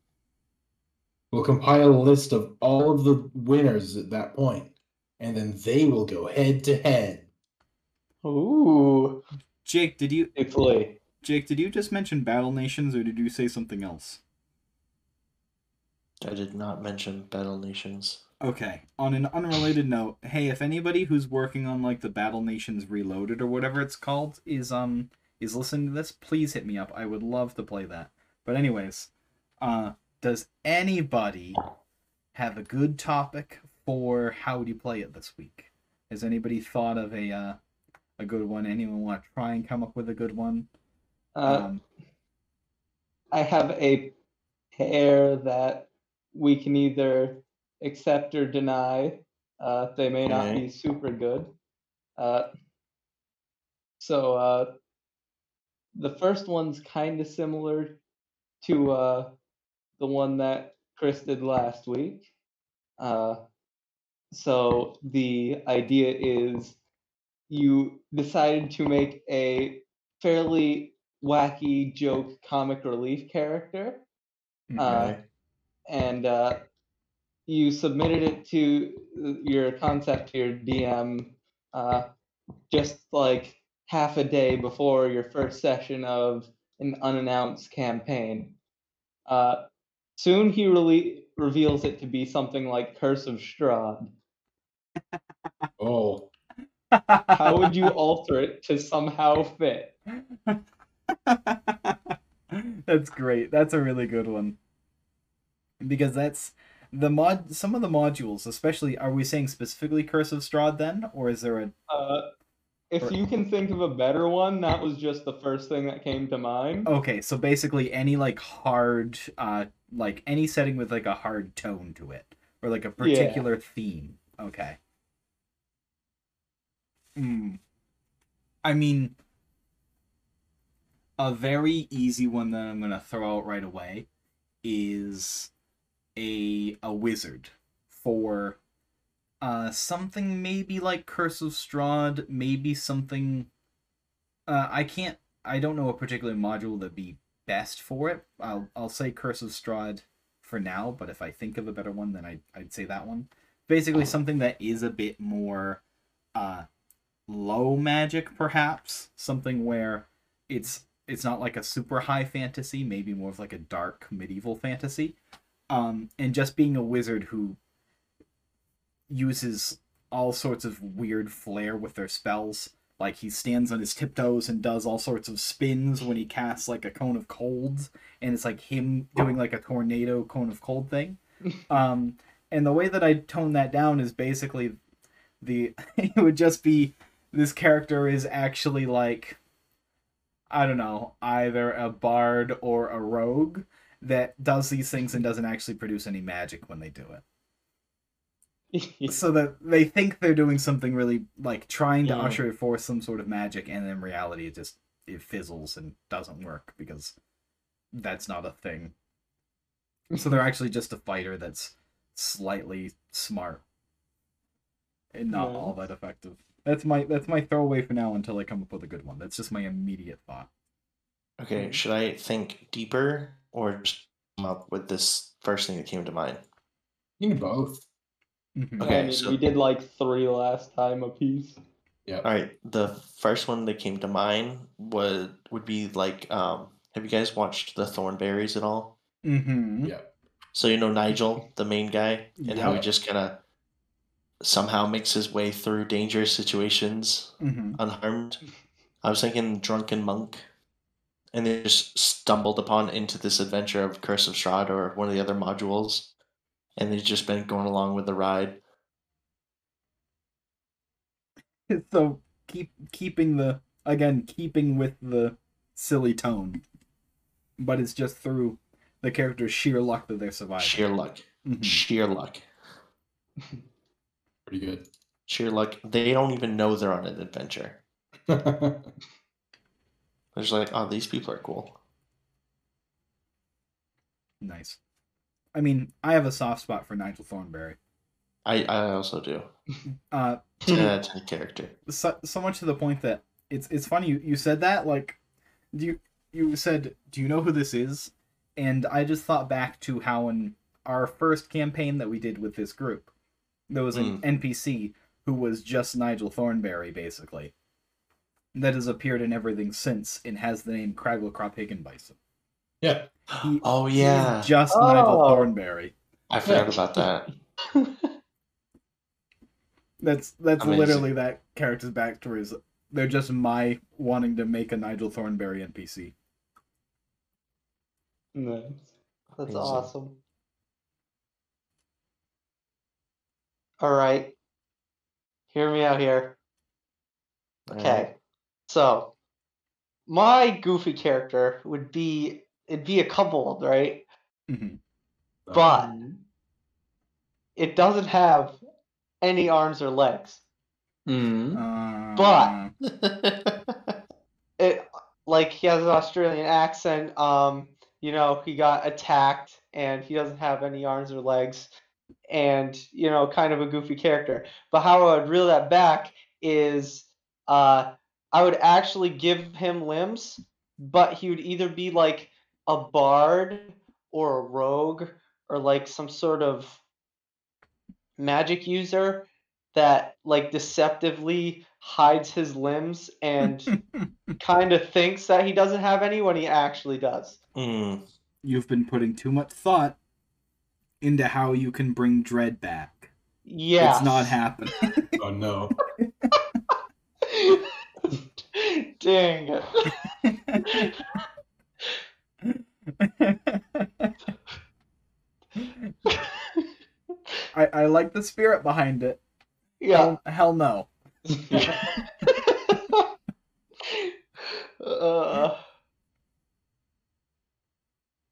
We'll compile a list of all of the winners at that point, and then they will go head to head. Ooh. Jake, did you Hopefully. Jake, did you just mention Battle Nations or did you say something else? I did not mention Battle Nations. Okay. On an unrelated note, hey, if anybody who's working on like the Battle Nations Reloaded or whatever it's called is um is listening to this, please hit me up. I would love to play that. But anyways, uh does anybody have a good topic for how would you play it this week? Has anybody thought of a uh a good one? Anyone want to try and come up with a good one? Uh, Um, I have a pair that we can either accept or deny. Uh, they may not Okay. be super good. Uh, so uh, the first one's kind of similar to uh, the one that Chris did last week. Uh, so the idea is you decided to make a fairly wacky joke comic relief character uh, and uh, you submitted it to your concept to your DM uh, just like half a day before your first session of an unannounced campaign. Uh, soon he really reveals it to be something like Curse of Strahd. Oh, How would you alter it to somehow fit? that's great. That's a really good one. Because that's the mod some of the modules, especially are we saying specifically Curse of Strahd then? Or is there a Uh, if Or- you can think of a better one, that was just the first thing that came to mind. Okay, so basically any like hard uh like any setting with like a hard tone to it. Or like a particular theme. Okay. Hmm. I mean, a very easy one that I'm gonna throw out right away is a a wizard for uh something maybe like Curse of Strahd, maybe something uh I can't I don't know a particular module that'd be best for it. I'll I'll say Curse of Strahd for now, but if I think of a better one then I I'd say that one. Basically something that is a bit more uh low magic perhaps, something where it's it's not like a super high fantasy, maybe more of like a dark medieval fantasy. Um, and just being a wizard who uses all sorts of weird flair with their spells. Like he stands on his tiptoes and does all sorts of spins when he casts like a cone of cold, and it's like him doing like a tornado cone of cold thing. Um, and the way that I tone that down is basically the it would just be this character is actually like I don't know, either a bard or a rogue that does these things and doesn't actually produce any magic when they do it. So that they think they're doing something really like trying to Mm. usher forth some sort of magic and in reality it just it fizzles and doesn't work because that's not a thing. So they're actually just a fighter that's slightly smart and not all that effective. That's my that's my throwaway for now until I come up with a good one. That's just my immediate thought. Okay, Mhm. should I think deeper or just come up with this first thing that came to mind? You can do both. Mhm. Okay, I mean, so- we did like three last time apiece. Yeah. All right, the first one that came to mind would would be like, um, have you guys watched the Thornberrys at all? Mhm. Yeah. So you know Nigel, the main guy, and how he just kind of somehow makes his way through dangerous situations Mhm. unharmed. I was thinking drunken monk, and they just stumbled upon into this adventure of Curse of Strahd or one of the other modules, and they've just been going along with the ride. So keep keeping the again keeping with the silly tone, but it's just through the character's sheer luck that they're surviving. Sheer luck, Mhm. sheer luck, Pretty good. sheer luck. They don't even know they're on an adventure. They're just like, oh, these people are cool. Nice. I mean, I have a soft spot for Nigel Thornberry. I I also do. Uh, yeah, of ten character. so, so much to the point that it's it's funny you, you said that like do you you said do you know who this is and i just thought back to how in our first campaign that we did with this group there was an npc who was just nigel thornberry basically that has appeared in everything since and has the name Cragglecrop Higginbison. yeah. He- Oh He's yeah, just Nigel Oh. Thornberry. I forgot about that. That's that's Amazing. literally that character's backstory. Is they're just my wanting to make a Nigel Thornberry NPC. Nice. That's Amazing. awesome. All right. Hear me out here. Okay. So, my goofy character would be it'd be a kobold, right? Mhm. But Mm. it doesn't have any arms or legs. Mm. Uh, But- It like he has an Australian accent. Um, you know, he got attacked and he doesn't have any arms or legs, and you know, kind of a goofy character. But how I would reel that back is, uh, I would actually give him limbs, but he would either be like a bard or a rogue or like some sort of magic user that like deceptively hides his limbs and kind of thinks that he doesn't have any when he actually does. Mm, You've been putting too much thought into how you can bring Dread back. Yeah. It's not happening. Oh no. Dang it. I, I like the spirit behind it. Yeah. Hell, hell no. uh,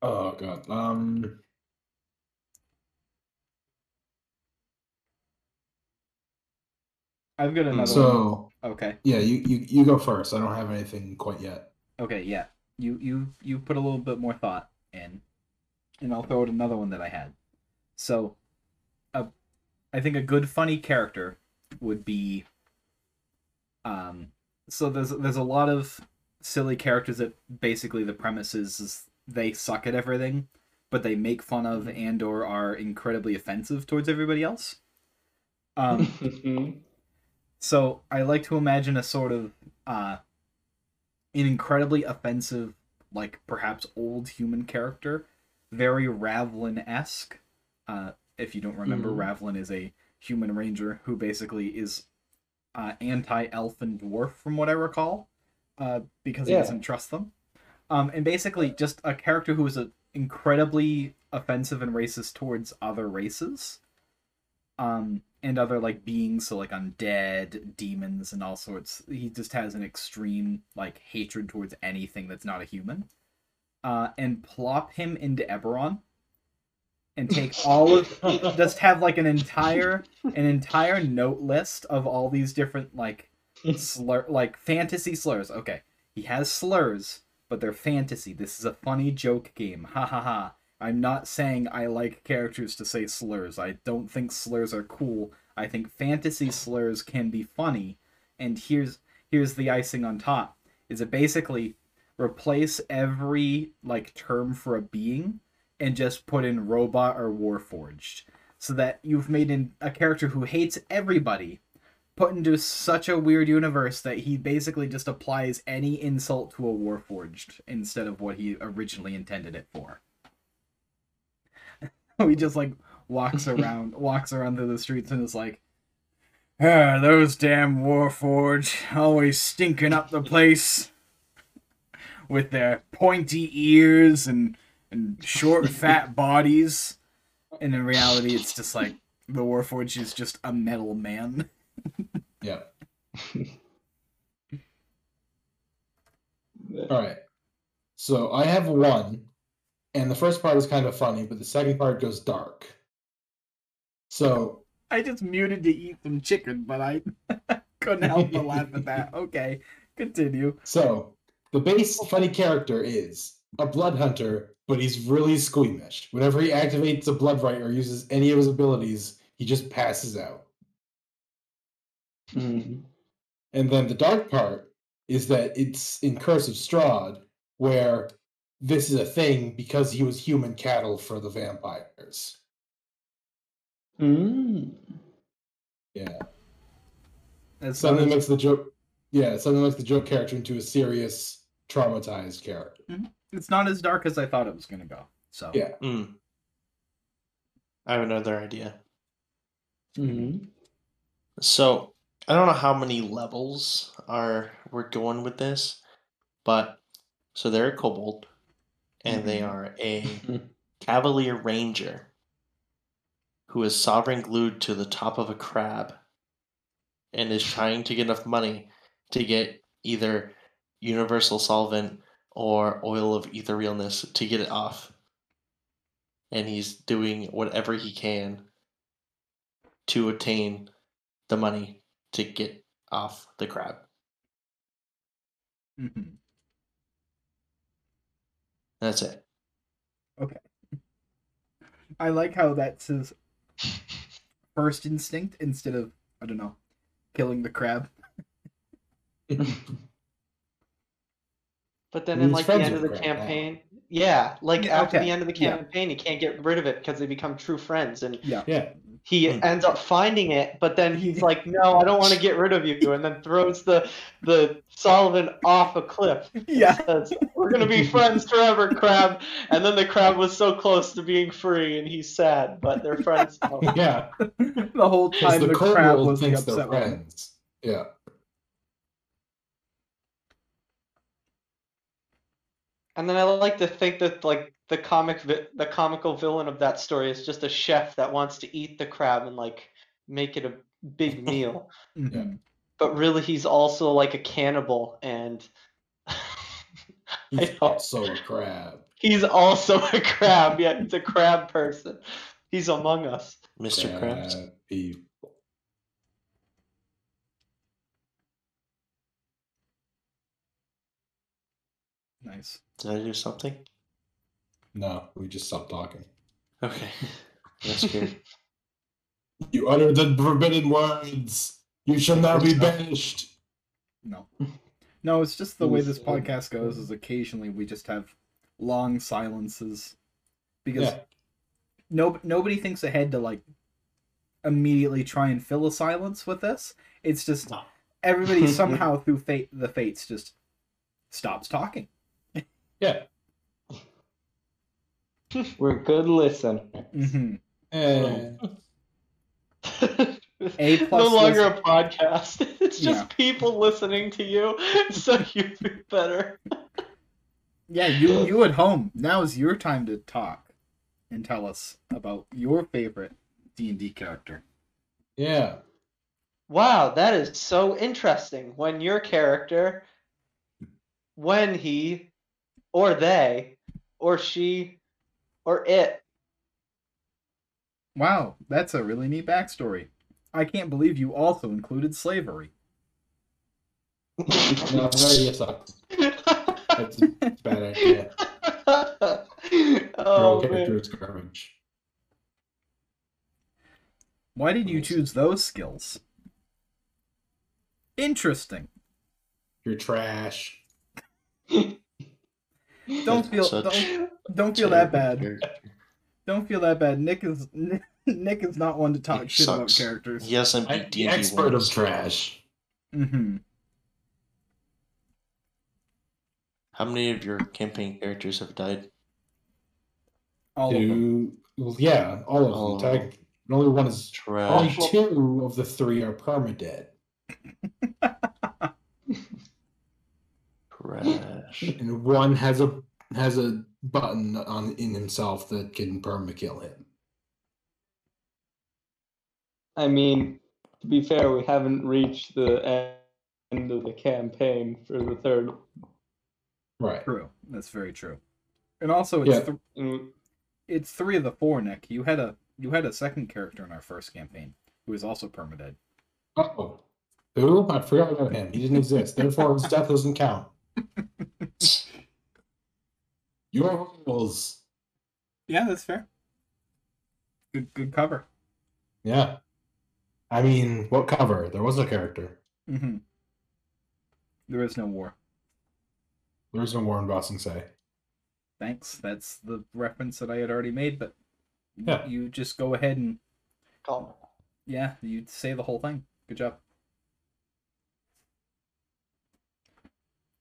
Oh god. Um. I've got another one. So Okay. yeah, you, you you go first. I don't have anything quite yet. Okay, yeah. You you you put a little bit more thought in, and I'll throw out another one that I had. So, uh, I think a good funny character would be. Um, so there's there's a lot of silly characters that basically the premise is, is they suck at everything, but they make fun of and or are incredibly offensive towards everybody else. Um, Mhm. So I like to imagine a sort of uh an incredibly offensive, like perhaps old human character, very Ravlin esque. Uh, if you don't remember, Mhm. Ravlin is a human ranger who basically is uh, anti elf and dwarf, from what I recall, uh, because he Yeah. doesn't trust them. Um, and basically, just a character who is a, incredibly offensive and racist towards other races um and other like beings so like undead demons and all sorts he just has an extreme like hatred towards anything that's not a human. Uh and plop him into eberron and take all of just have like an entire an entire note list of all these different like slur like fantasy slurs. Okay he has slurs but they're fantasy. This is a funny joke game. Ha ha ha i'm not saying i like characters to say slurs. I don't think slurs are cool. I think fantasy slurs can be funny. And here's here's the icing on top. Is it basically replace every like term for a being and just put in robot or warforged? So that you've made in a character who hates everybody put into such a weird universe that he basically just applies any insult to a warforged instead of what he originally intended it for he just like walks around walks around through the streets and is like ah, those damn warforged always stinking up the place with their pointy ears and and short fat bodies and in reality it's just like the warforged is just a metal man Yeah. All right. So I have one, and the first part is kind of funny, but the second part goes dark. So I just muted to eat some chicken, but I couldn't help but laugh at that. Okay, continue. so the base funny character is a blood hunter, but he's really squeamish. Whenever he activates a blood rite or uses any of his abilities, he just passes out. Mhm. And then the dark part is that it's in Curse of Strahd, where this is a thing because he was human cattle for the vampires. Mm. Yeah. That's Suddenly sounds- makes the joke yeah, it suddenly makes the joke character into a serious, traumatized character. it's not as dark as I thought it was gonna go. So Yeah. Mm. I have another idea. Mhm. So I don't know how many levels are we're going with this, but so they're a kobold, and they Mhm. are a cavalier ranger who is sovereign glued to the top of a crab, and is trying to get enough money to get either universal solvent or oil of etherealness to get it off. And he's doing whatever he can to attain the money to get off the crab. Mhm. That's it. Okay. I like how that's says first instinct instead of I don't know, killing the crab. But then He's in like the end of the with campaign, yeah, like Yeah, after okay, the end of the yeah. campaign, he can't get rid of it because they become true friends, and Yeah. Yeah. He Hmm. ends up finding it. But then he's like, "No, I don't want to get rid of you," and then throws the the solvent off a cliff. Yeah. says, "We're gonna be friends forever, crab." And then the crab was so close to being free, and he's sad, but they're friends. now. Yeah. the whole time the, the, crab kobold was the thinks they're upset with friends. Yeah. And then I like to think that like the comic vi- the comical villain of that story is just a chef that wants to eat the crab and like make it a big meal. Mm-hmm. But really, he's also like a cannibal and. he's also a crab. He's also a crab. Yeah, he's a crab person. He's among us. Mr. Crab Nice. Did I do something? No, we just stopped talking. Okay. That's good. You uttered the forbidden words. You shall now be banished. No. No, it's just the way this podcast goes is occasionally we just have long silences because Yeah. no nobody thinks ahead to like immediately try and fill a silence with this. It's just No. everybody somehow through fate the fates just stops talking. Yeah. We're good listeners. hmm Eh. A no longer listen- a podcast. It's just Yeah. people listening to you, so you feel better. Yeah, you you at home. Now is your time to talk and tell us about your favorite D and D character. Yeah. Wow, that is so interesting. When your character, when he, or they, or she, or it. Wow, that's a really neat backstory. I can't believe you also included slavery. No, that idea sucked. That's a bad idea. Your oh character man. is garbage. Why did you choose those skills? Interesting. You're trash. Don't feel don't, don't feel that bad. character. Don't feel that bad. Nick is Nick is not one to talk He shit about characters. Yes, I'm beat the expert of trash. Mm-hmm. How many of your campaign characters have died? All of them. Well, yeah, all of All of them. them. Tag- Only one is. Only two of the three are permadead, Trash. and one has a has a button on in himself that can perma kill him. I mean, to be fair, we haven't reached the end of the campaign for the third. Right. True. That's very true. And also, it's Yeah. th- mm. it's three of the four. Nick, you had a you had a second character in our first campaign who was also permadead. Oh, who? I forgot about him. He didn't exist. Therefore, his death doesn't count. Your rules. Yeah, that's fair. Good good cover. Yeah. I mean, what cover? There was a character. Mm-hmm. There is no war. There is no war Warren Bossing say. Thanks. That's the reference that I had already made, but Yeah. you just go ahead and Call. yeah, you say the whole thing. Good job.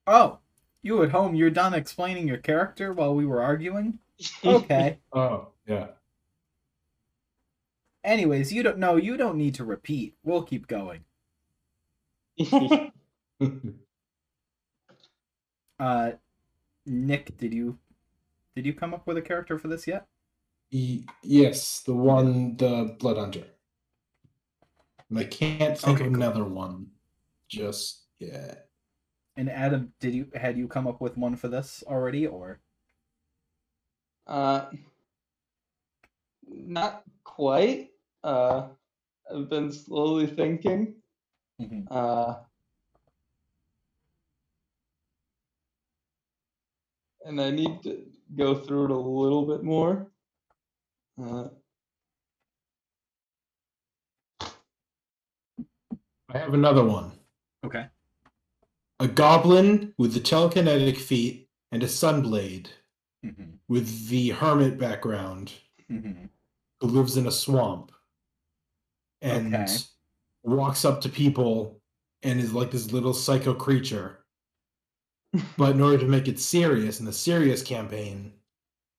Oh, you at home, you're done explaining your character while we were arguing? Okay. Oh, yeah. Anyways, you don't know, you don't need to repeat. We'll keep going. Uh Nick, did you did you come up with a character for this yet? Y- yes, the one, the Blood Hunter. And I can't think Okay, of cool. another one just yet. And Adam, did you had you come up with one for this already or uh, not quite. Uh, I've been slowly thinking. Mhm. Uh, and I need to go through it a little bit more. Uh, I have another one. Okay. A goblin with the telekinetic feet and a sunblade Mm-hmm. with the hermit background Mm-hmm. who lives in a swamp and Okay. walks up to people and is like this little psycho creature. but in order to make it serious in the serious campaign,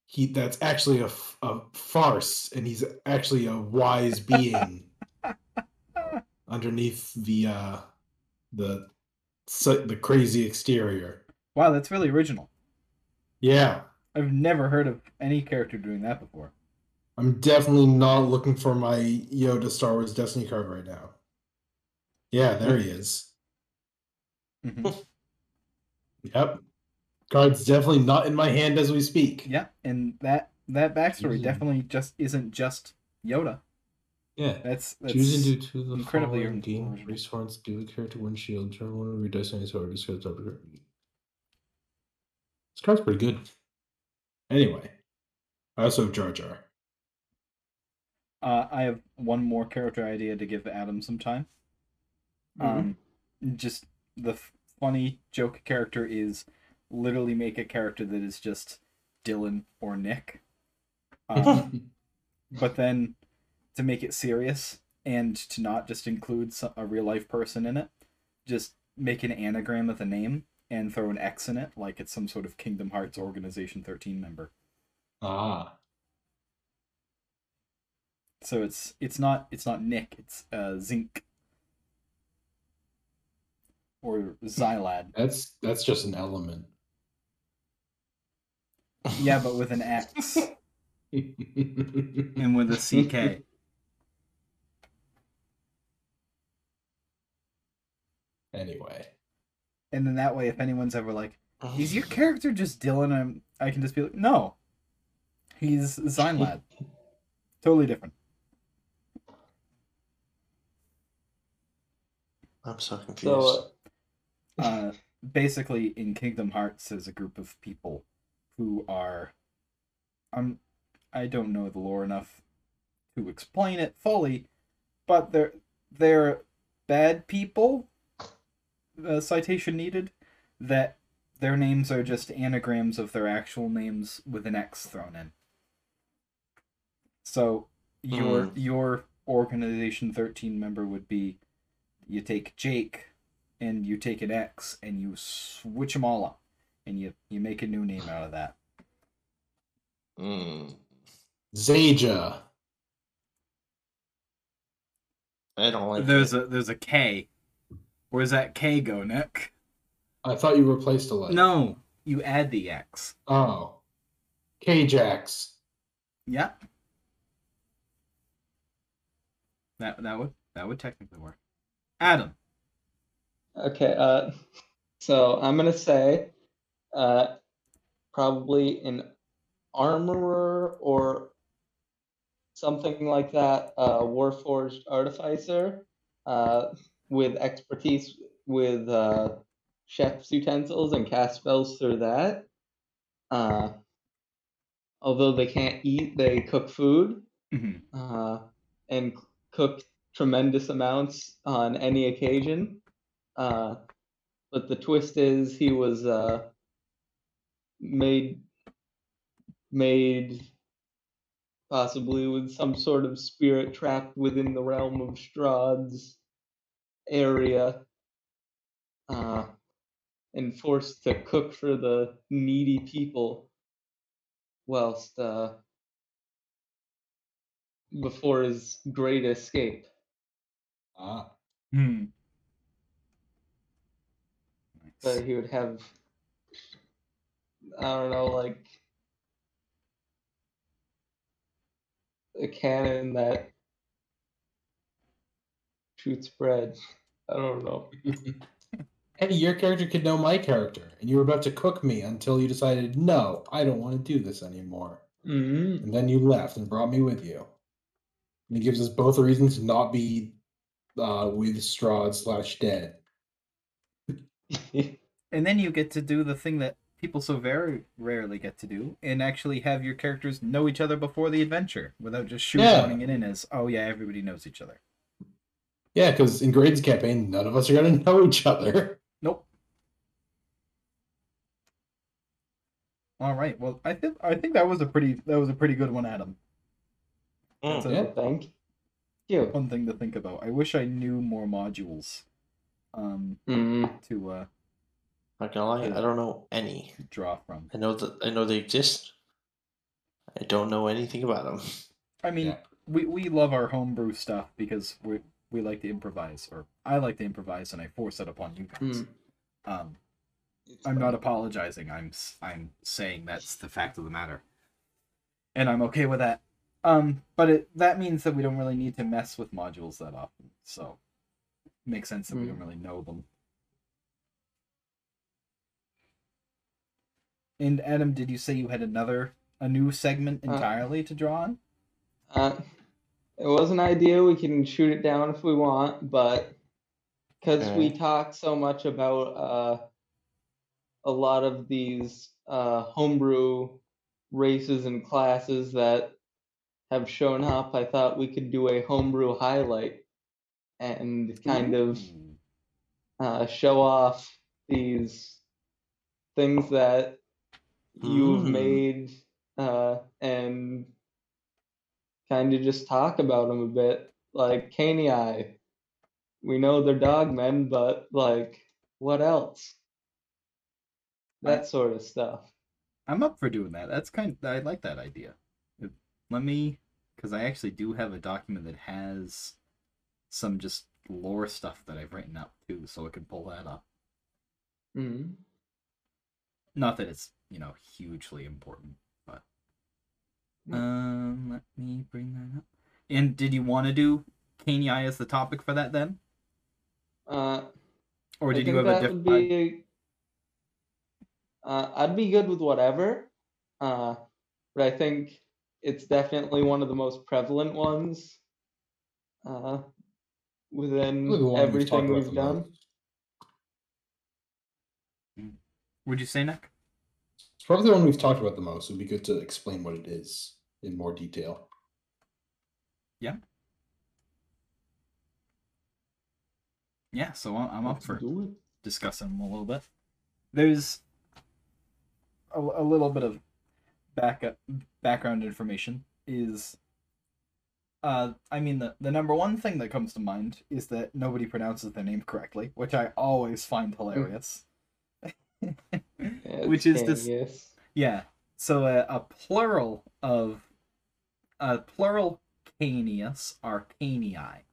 he that's actually a, a farce and he's actually a wise being underneath the uh the si- the crazy exterior. Wow, that's really original. Yeah. I've never heard of any character doing that before. I'm definitely not looking for my Yoda Star Wars Destiny card right now. Yeah, there he is. Mhm. Yep. Card's definitely not in my hand as we speak. yeah, and that that backstory Mhm. definitely just isn't just Yoda. Yeah. That's that's Choose into two of the incredibly following or- game resource, give a character one shield, turn one of your dice his sword, discard it. This card's pretty good. Anyway, I also have Jar Jar. Uh, I have one more character idea to give Adam some time. Um, just the f- funny joke character is literally make a character that is just Dylan or Nick. Um, but then to make it serious and to not just include a real life person in it, just make an anagram of the name and throw an X in it, like it's some sort of Kingdom Hearts Organization 13 member. ah, So it's it's not it's not Nick, it's uh, Zinc or Xylad. that's that's just an element. Yeah, but with an X and with a CK. Anyway, And then that way, if anyone's ever like, "Is your character just Dylan?" I'm, I can just be like, "No, he's Xylad. totally different." I'm so confused. So, uh, uh, basically in Kingdom Hearts there's a group of people who are I'm I don't know the lore enough to explain it fully, but they're they're bad people. Uh, citation needed. That their names are just anagrams of their actual names with an X thrown in. So your Hmm. your organization thirteen member would be you take Jake and you take an X and you switch them all up and you you make a new name out of that. Mm, Zaja. I don't like There's a there's a K. Where's that K go, Nick? I thought you replaced a letter. No, you add the X. Oh. K-Jax. Yeah. That that would that would technically work. Adam. okay, uh, so I'm gonna say, uh, probably an armorer or something like that, uh, warforged artificer, uh, with expertise with uh, chef's utensils and cast spells through that. Uh, although they can't eat, they cook food Mhm. uh, and cook tremendous amounts on any occasion. Uh, but the twist is he was uh, made made possibly with some sort of spirit trapped within the realm of Strahd's area uh, and forced to cook for the needy people whilst uh, before his great escape. Ah. Hmm. But he would have, I don't know, like a cannon that shoots bread. I don't know. Hey, your character could know my character, and you were about to cook me until you decided, no, I don't want to do this anymore. Mm-hmm. And then you left and brought me with you. And it gives us both a reason to not be uh, with Strahd slash dead. And then you get to do the thing that people so very rarely get to do and actually have your characters know each other before the adventure without just Yeah. shoehorning it in as, oh yeah, everybody knows each other. Yeah, because in Graydon's campaign, none of us are going to know each other. Nope. All right. Well, I think I think that was a pretty that was a pretty good one, Adam. Mm. That's a Yeah. Thank you. fun thing to think about. I wish I knew more modules um Mm, to uh Not gonna lie, I don't know any. draw from. I know that I know they exist. I don't know anything about them. I mean, Yeah. we we love our homebrew stuff because we we like to improvise or I like to improvise and I force it upon you guys. mm. Um I'm not apologizing. I'm I'm saying that's the fact of the matter, and I'm okay with that. Um, but it that means that we don't really need to mess with modules that often. So, it makes sense that we don't really know them. And Adam, did you say you had another a new segment Uh, entirely to draw on? Uh, it was an idea. We can shoot it down if we want, but because we talk so much about uh, a lot of these uh, homebrew races and classes that have shown up, I thought we could do a homebrew highlight and kind of uh, show off these things that you've Mm. made uh, and kind of just talk about them a bit. Like Canii, we know they're dogmen, but like, what else? That sort of stuff. I'm up for doing that. That's kind. Of, I like that idea. It- Let me, because I actually do have a document that has some just lore stuff that I've written up too, so I can pull that up. Mm. Not that it's you know hugely important. Um, let me bring that up. And did you want to do Canii as the topic for that then, Uh, or did you think have a that would different? be. Uh, I'd be good with whatever, uh, but I think it's definitely one of the most prevalent ones uh, within Probably the we've everything we've done. Would you say Nick? It's probably the one we've talked about the most. It would be good to explain what it is in more detail. Yeah, Yeah, so I'm I'm up for discussing them a little bit. There's a, a little bit of back background information is uh I mean the the number one thing that comes to mind is that nobody pronounces their name correctly, which I always find hilarious. Which is this yeah. So uh, a plural of a plural canius are canii.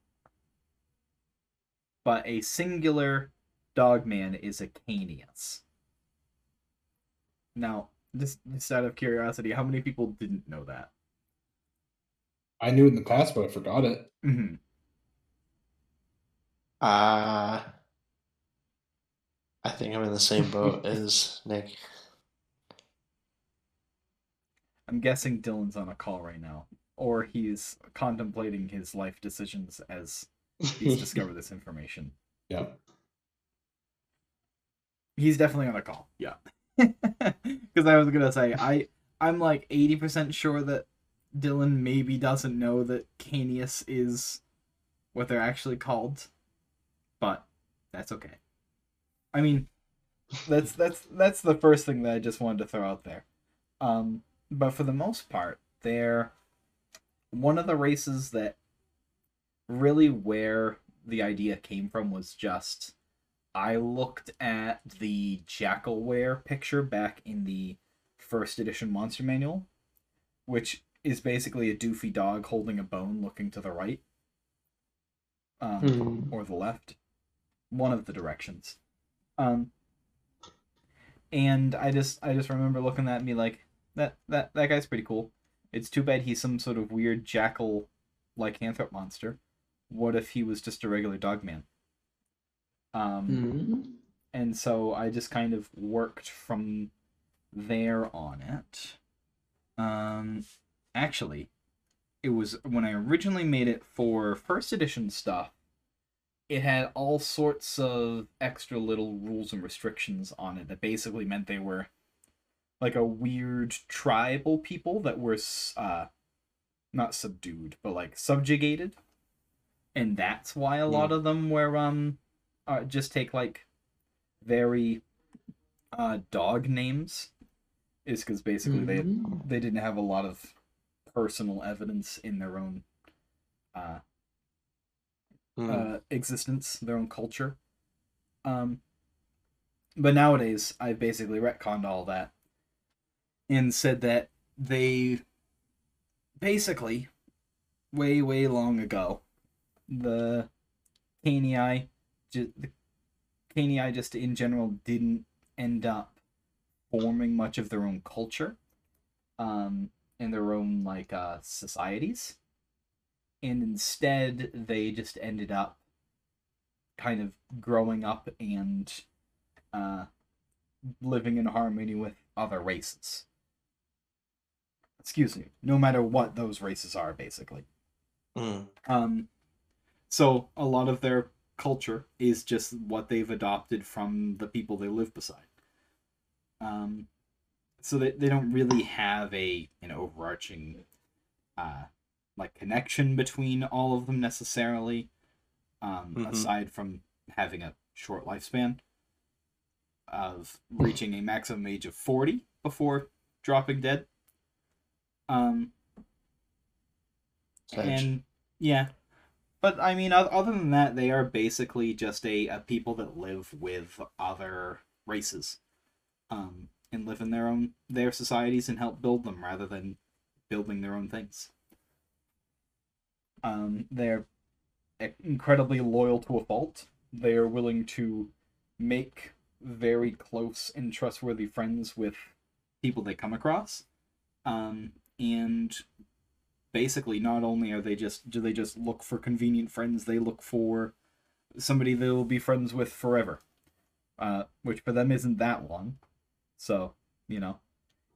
But a singular dogman is a canius. Now, just, just out of curiosity, how many people didn't know that? I knew it in the past, but I forgot it. hmm Uh, I think I'm in the same boat as Nick. I'm guessing Dylan's on a call right now, or he's contemplating his life decisions as he's discovered this information. Yeah. He's definitely on a call. Yeah. Because I was gonna say I I'm like eighty percent sure that Dylan maybe doesn't know that Canius is what they're actually called, but that's okay. I mean, that's that's that's the first thing that I just wanted to throw out there. Um, but for the most part, they're one of the races that really where the idea came from was just I looked at the Jackalwere picture back in the first edition monster manual, which is basically a doofy dog holding a bone looking to the right. Um, Hmm. or the left. One of the directions. Um and I just I just remember looking at me like that that that guy's pretty cool. It's too bad he's some sort of weird jackal lycanthrope monster. What if he was just a regular dog man? Um Mhm. and so I just kind of worked from there on it. Um, actually, it was when I originally made it for first edition stuff. It had all sorts of extra little rules and restrictions on it that basically meant they were like a weird tribal people that were uh not subdued but like subjugated and that's why a lot of them were um uh, just take like very uh dog names is because basically Mhm. they they didn't have a lot of personal evidence in their own uh, Hmm. uh existence their own culture um but nowadays i basically retconned all that and said that they basically way way long ago the Canii ju- the Canii just in general didn't end up forming much of their own culture um in their own like uh societies. And instead they just ended up kind of growing up and uh living in harmony with other races excuse me no matter what those races are basically Hmm. um, so a lot of their culture is just what they've adopted from the people they live beside. Um, so they, they don't really have a an overarching uh like connection between all of them necessarily um Mhm. aside from having a short lifespan of reaching a maximum age of 40 before dropping dead um Sage. and yeah. But i mean other than that they are basically just a, a people that live with other races um and live in their own their societies and help build them rather than building their own things. Um they're incredibly loyal to a fault. They are willing to make very close and trustworthy friends with people they come across. Um and basically not only are they just do they just look for convenient friends they look for somebody they will be friends with forever. Uh which for them isn't that long. So you know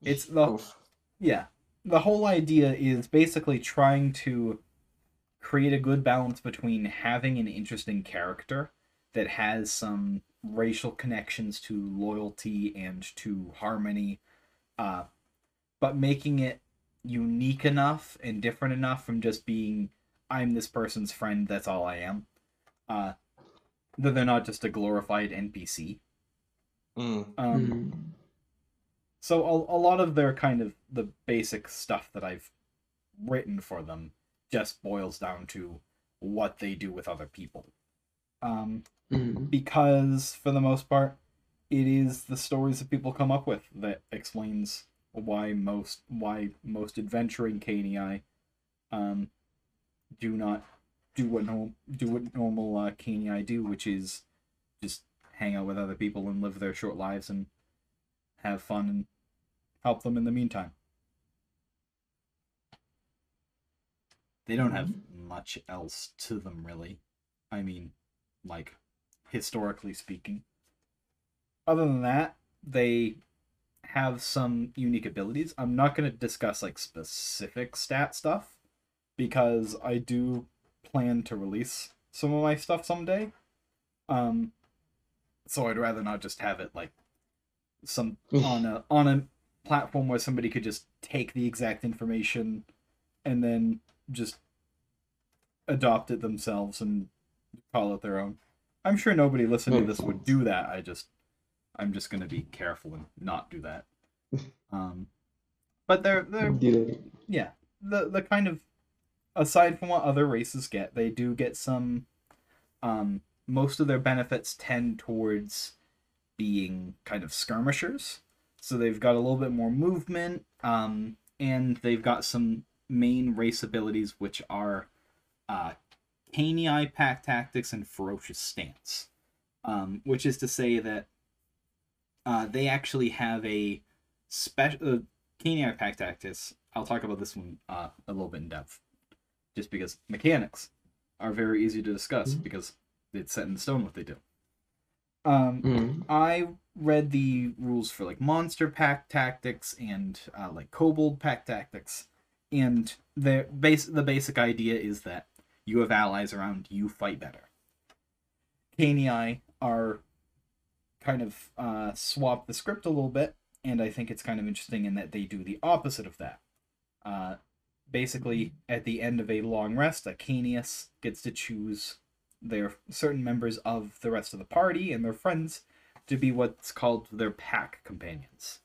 it's the Oof. yeah. The whole idea is basically trying to create a good balance between having an interesting character that has some racial connections to loyalty and to harmony uh but making it unique enough and different enough from just being I'm this person's friend, that's all I am. Uh that they're not just a glorified NPC. Mm. Um Mm. so a, a lot of their kind of the basic stuff that I've written for them just boils down to what they do with other people. Um Mm. because for the most part it is the stories that people come up with that explains why most why most adventuring Canii um do not do what normal do what normal uh, Canii do, which is just hang out with other people and live their short lives and have fun and help them in the meantime. They don't have much else to them really. I mean, like historically speaking. Other than that, they have some unique abilities. I'm not going to discuss like specific stat stuff because I do plan to release some of my stuff someday. Um so I'd rather not just have it like some on a on a platform where somebody could just take the exact information and then just adopt it themselves and call it their own. I'm sure nobody listening to this would do that. I just I'm just gonna be careful and not do that. Um, but they're they're Yeah. yeah the the kind of aside from what other races get, they do get some. Um, most of their benefits tend towards being kind of skirmishers, so they've got a little bit more movement. Um, and they've got some main race abilities which are, uh, Canii pack tactics and ferocious stance, um, which is to say that uh, they actually have a special uh, Pack Tactics. I'll talk about this one uh, a little bit in depth, just because mechanics are very easy to discuss Mhm. because it's set in stone what they do. Um, Mm. I read the rules for like monster pack tactics and uh, like kobold pack tactics, and the base the basic idea is that you have allies around, you fight better. Canii are kind of uh, swap the script a little bit, and I think it's kind of interesting in that they do the opposite of that. Uh, basically, at the end of a long rest, a Canius gets to choose their certain members of the rest of the party and their friends to be what's called their pack companions.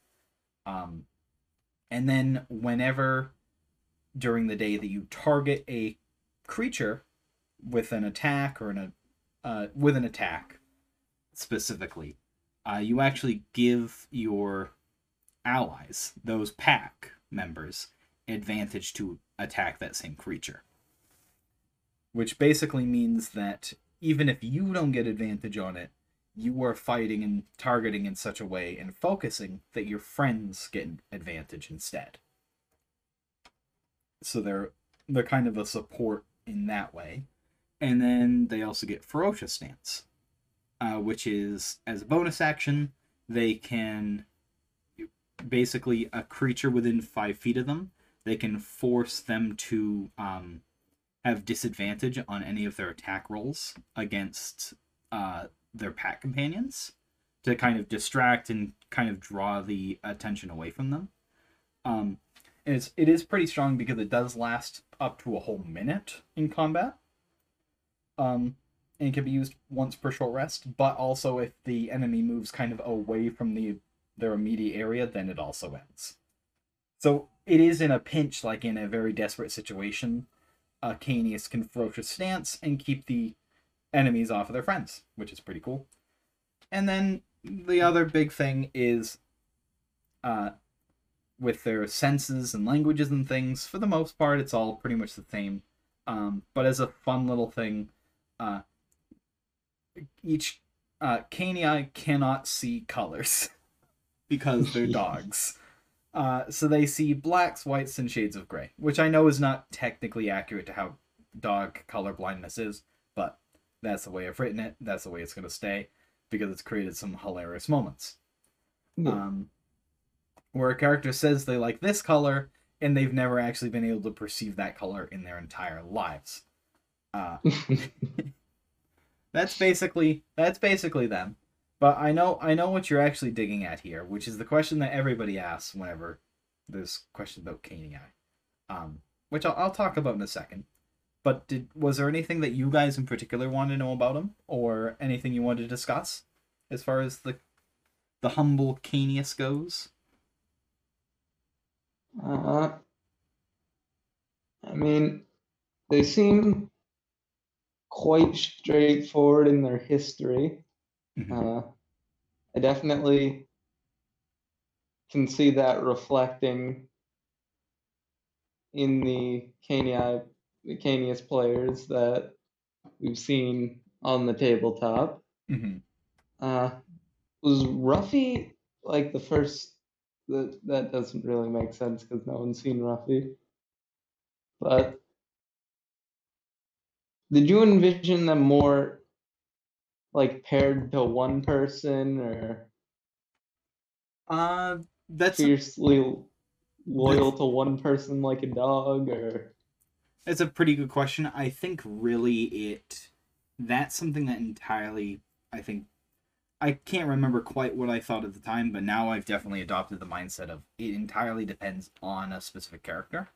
Um, and then whenever during the day that you target a creature with an attack or an uh, with an attack specifically, uh, you actually give your allies, those pack members, advantage to attack that same creature. Which basically means that even if you don't get advantage on it, you are fighting and targeting in such a way and focusing that your friends get an advantage instead. So they're they're kind of a support in that way. And then they also get ferocious stance, uh, which is as a bonus action, they can basically a creature within five feet of them. They can force them to um, have disadvantage on any of their attack rolls against uh, their pack companions, to kind of distract and kind of draw the attention away from them. Um, and it's it is pretty strong because it does last up to a whole minute in combat. Um, and can be used once per short rest, but also if the enemy moves kind of away from the their immediate area, then it also ends. So it is in a pinch, like in a very desperate situation, uh, Canius can ferocious stance and keep the enemies off of their friends, which is pretty cool. And then the other big thing is uh, with their senses and languages and things, for the most part, it's all pretty much the same. Um, but as a fun little thing, uh, each uh, Canii cannot see colors because they're dogs. Uh, so they see blacks, whites, and shades of gray, which I know is not technically accurate to how dog color blindness is, but that's the way I've written it. That's the way it's going to stay because it's created some hilarious moments. Yeah. Um, where a character says they like this color and they've never actually been able to perceive that color in their entire lives. Uh, that's basically that's basically them. But I know I know what you're actually digging at here, which is the question that everybody asks whenever there's questions about Canii. Um, which I'll, I'll talk about in a second. But did was there anything that you guys in particular want to know about him, or anything you wanted to discuss as far as the the humble Canius goes? Uh, I mean, they seem quite straightforward in their history. Uh, I definitely can see that reflecting in the Canii, the Canius players that we've seen on the tabletop. hmm Uh, was Ruffy like the first? That that doesn't really make sense because no one's seen Ruffy. But did you envision them more like paired to one person or Uh, that's a, fiercely loyal to one person like a dog or that's a pretty good question. I think really it that's something that entirely I think I can't remember quite what I thought at the time, but now I've definitely adopted the mindset of it entirely depends on a specific character.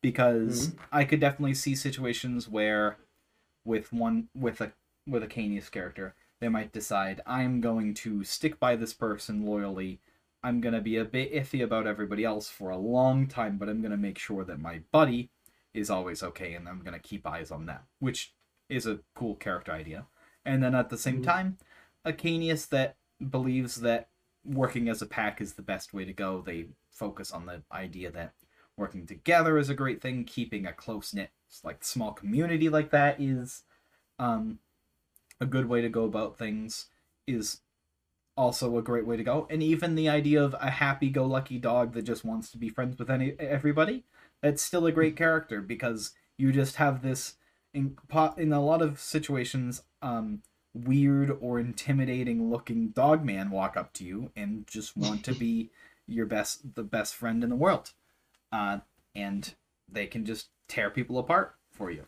Because I could definitely see situations where with one with a with a Canius character, they might decide I'm going to stick by this person loyally. I'm gonna be a bit iffy about everybody else for a long time, but I'm gonna make sure that my buddy is always okay and I'm gonna keep eyes on them, which is a cool character idea. And then at the same Mhm. time, a Canius that believes that working as a pack is the best way to go. They focus on the idea that working together is a great thing, keeping a close knit like small community like that is um a good way to go about things is also a great way to go. And even the idea of a happy-go-lucky dog that just wants to be friends with any everybody that's still a great character because you just have this in in a lot of situations um weird or intimidating looking dog man walk up to you and just want to be your best the best friend in the world. Uh and they can just tear people apart for you.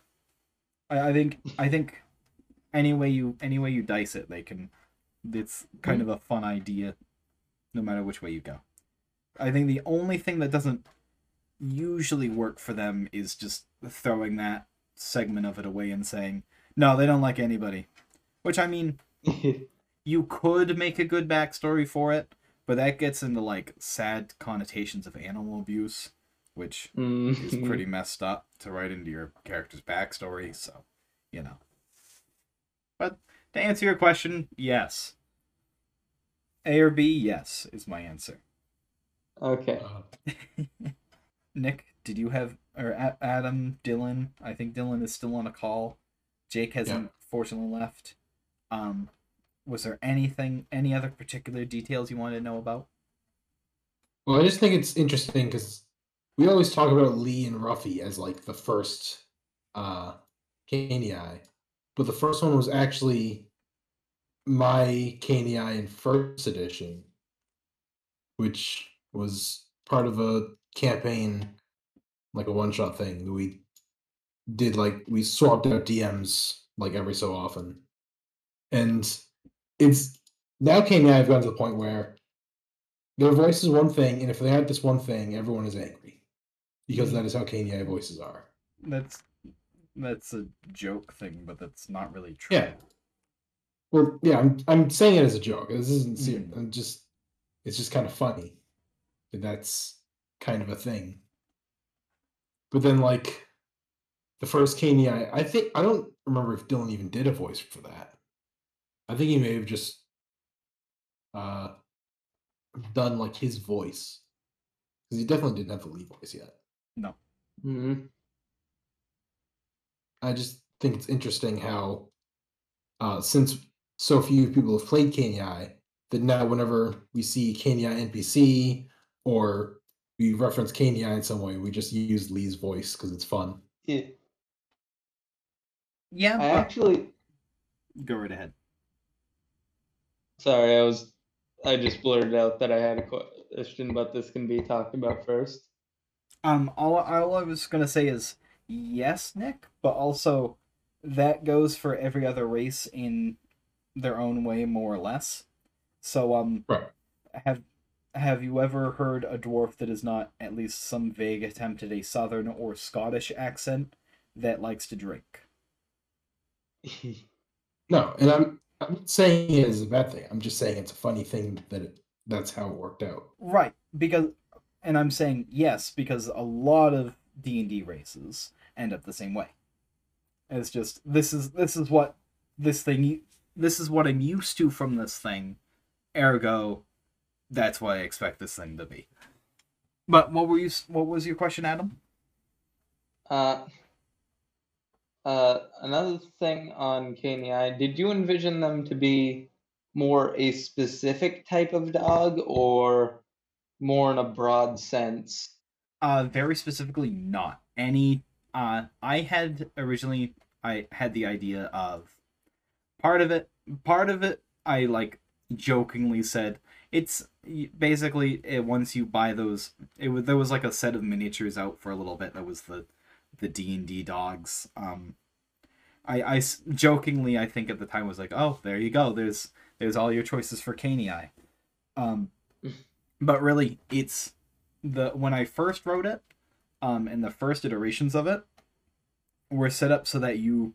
I, I think i think any way you any way you dice it they can it's kind of a fun idea no matter which way you go. I think the only thing that doesn't usually work for them is just throwing that segment of it away and saying no they don't like anybody. Which i mean you could make a good backstory for it but that gets into like sad connotations of animal abuse which is Mm, pretty messed up to write into your character's backstory so you know. But to answer your question yes. A or b yes is my answer. Okay. Uh, nick did you have or A- adam dylan i think dylan is still on a call. Jake hasn't fortunately left. Um was there anything any other particular details you wanted to know about? Well, I just think it's interesting because we always talk about Lee and Ruffy as like the first uh Canii, but the first one was actually my Canii in first edition, which was part of a campaign, like a one shot thing that we did. Like we swapped out DMs like every so often, and it's now Kane I've gotten to the point where their voice is one thing, and if they add this one thing, everyone is angry because that is how Canii voices are. That's that's a joke thing, but that's not really true. Yeah. Well, yeah, I'm I'm saying it as a joke. This isn't serious. I'm just it's just kind of funny. that That's kind of a thing. But then like the first Canii, I, I think I don't remember if Dylan even did a voice for that. I think he may have just uh done like his voice. Because he definitely didn't have the lead voice yet. No. hmm I just think it's interesting how, uh, since so few people have played Canii, that now whenever we see Canii NPC or we reference Canii in some way, we just use Lee's voice because it's fun. Yeah, Yeah, I actually go right ahead. sorry, I was I just blurted out that I had a question, but this can be talked about first. Um, all, all I was gonna say is yes, Nick, but also that goes for every other race in their own way, more or less. So, um, Right. have have you ever heard a dwarf that is not at least some vague attempt at a southern or Scottish accent that likes to drink? No, and I'm I'm not saying it is a bad thing. I'm just saying it's a funny thing that it, that's how it worked out. Right, because, and I'm saying yes because a lot of D and D races end up the same way. It's just this is this is what this thing this is what I'm used to from this thing, ergo, that's what I expect this thing to be. But what were you? What was your question, Adam? Uh, uh, another thing on Canii, did you envision them to be more a specific type of dog or more in a broad sense? Uh, very specifically, not any. Uh, I had originally I had the idea of part of it. Part of it, I like jokingly said it's basically it, once you buy those. It was there was like a set of miniatures out for a little bit. That was the the D and D dogs. Um, I, I jokingly I think at the time was like, oh, there you go. There's there's all your choices for Canii. Um, but really, it's the when I first wrote it, um, and the first iterations of it were set up so that you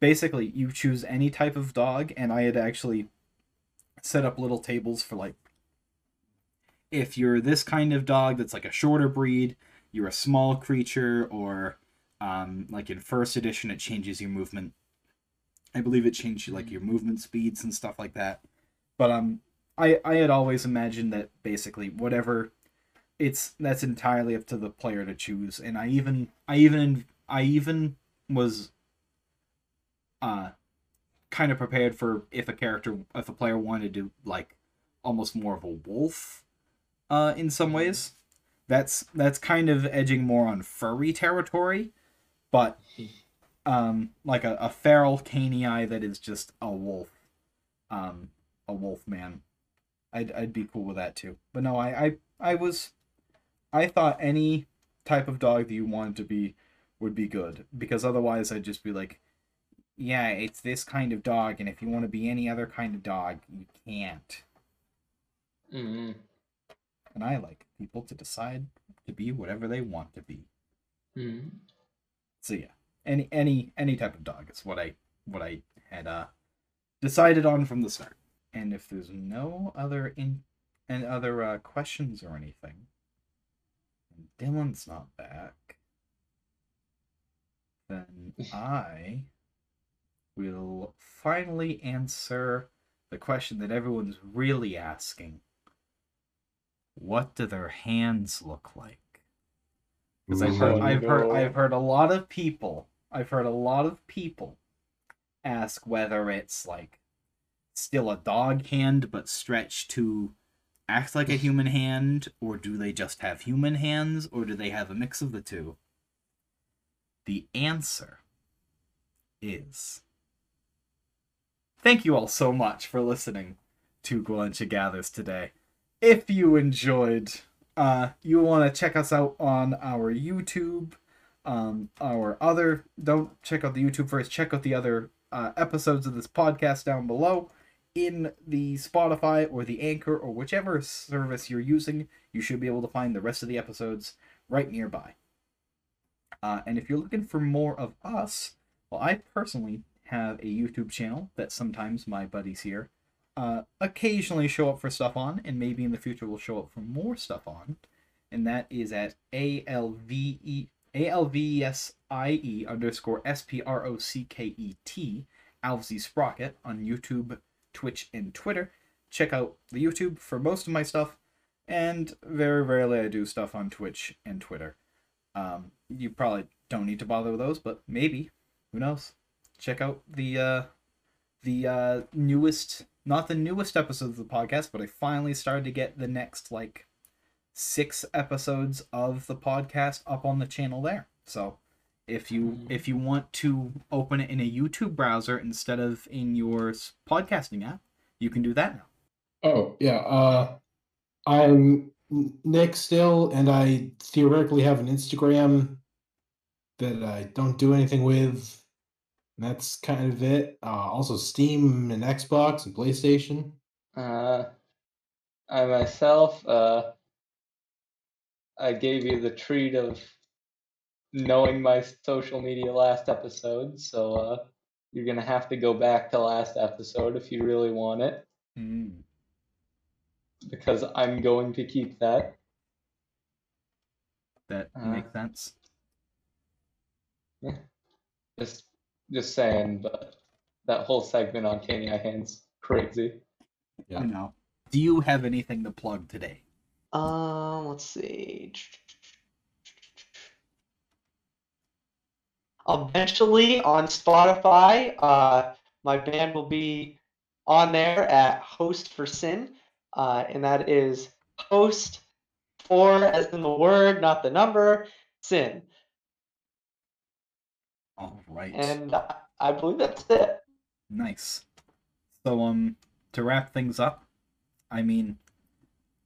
basically you choose any type of dog, and I had actually set up little tables for like if you're this kind of dog that's like a shorter breed, you're a small creature, or um, like in first edition, it changes your movement. I believe it changed like your movement speeds and stuff like that. But um, I I had always imagined that basically whatever it's that's entirely up to the player to choose. And i even i even i even was uh kind of prepared for if a character if a player wanted to like almost more of a wolf uh in some ways. That's that's kind of edging more on furry territory but um like a, a feral canine that is just a wolf um a wolf man I'd, I'd be cool with that too but no i i, I was I thought any type of dog that you wanted to be would be good because otherwise I'd just be like, yeah, it's this kind of dog, and if you want to be any other kind of dog, you can't. hmm And I like people to decide to be whatever they want to be. hmm So yeah, any any any type of dog is what I what I had uh decided on from the start. And if there's no other in and other uh, questions or anything, and Dylan's not back, then I will finally answer the question that everyone's really asking. What do their hands look like? Because I've heard, I've heard. I've heard a lot of people. I've heard a lot of people ask whether it's like still a dog hand but stretched to act like a human hand, or do they just have human hands, or do they have a mix of the two? The answer is. Thank you all so much for listening to Gwellentia Gathers today. If you enjoyed, uh, you want to check us out on our YouTube, um, our other. Don't check out the YouTube first. Check out the other uh, episodes of this podcast down below. In the Spotify or the Anchor or whichever service you're using, you should be able to find the rest of the episodes right nearby. Uh, and if you're looking for more of us, well, I personally have a YouTube channel that sometimes my buddies here uh, occasionally show up for stuff on, and maybe in the future will show up for more stuff on. And that is at A L V E A L V S I E underscore S P R O C K E T Alvesie Sprocket on YouTube, Twitch, and Twitter. Check out the YouTube for most of my stuff, and very rarely I do stuff on Twitch and Twitter. Um, you probably don't need to bother with those, but maybe. Who knows? Check out the uh, the uh, newest, not the newest episodes of the podcast, but I finally started to get the next like six episodes of the podcast up on the channel there. So if you if you want to open it in a YouTube browser instead of in your podcasting app, you can do that now. Oh yeah, uh, I'm Nick still, and I theoretically have an Instagram that I don't do anything with. And that's kind of it. Uh, also, Steam and Xbox and PlayStation. Uh, I myself, uh, I gave you the treat of knowing my social media last episode, so uh, you're gonna have to go back to last episode if you really want it, because I'm going to keep that. That Uh, makes sense. Just, just saying, but that whole segment on Canii Hands crazy. Yeah. I know. Do you have anything to plug today? Um, let's see. Eventually on Spotify, uh, my band will be on there at Host for Sin, uh, and that is host for as in the word, not the number, sin. All right. And I, I believe that's it. Nice. So um to wrap things up, I mean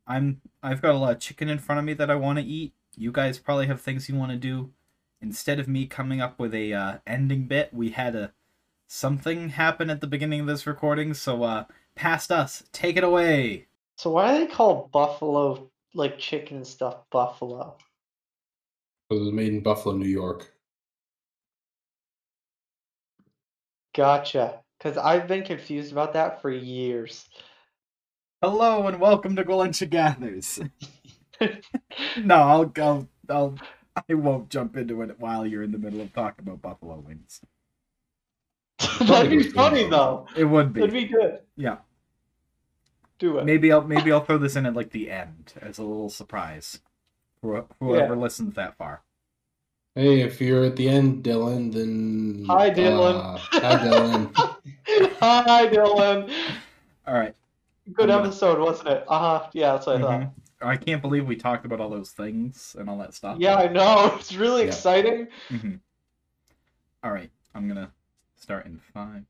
I'm I've got a lot of chicken in front of me that I want to eat. You guys probably have things you want to do. Instead of me coming up with a uh, ending bit, we had a something happen at the beginning of this recording, so uh past us, take it away. So why do they call buffalo like chicken and stuff buffalo? It was made in Buffalo, New York. Gotcha. Because I've been confused about that for years. Hello and welcome to Gwellentia Gathers. no, I'll, I'll I'll I won't jump into it while you're in the middle of talking about buffalo wings. That'd be funny though. It would be. That'd be good. Yeah. Do it. Maybe I'll maybe I'll throw this in at like the end as a little surprise for whoever listens that far. Hey, if you're at the end, Dylan, then Hi, Dylan. uh, hi, Dylan. Hi, Dylan. All right. Good I'm gonna- episode, wasn't it? Uh huh. Yeah, that's what I thought. I can't believe we talked about all those things and all that stuff. Yeah, I know. It's really Yeah. exciting. Mhm. All right. I'm gonna start in five.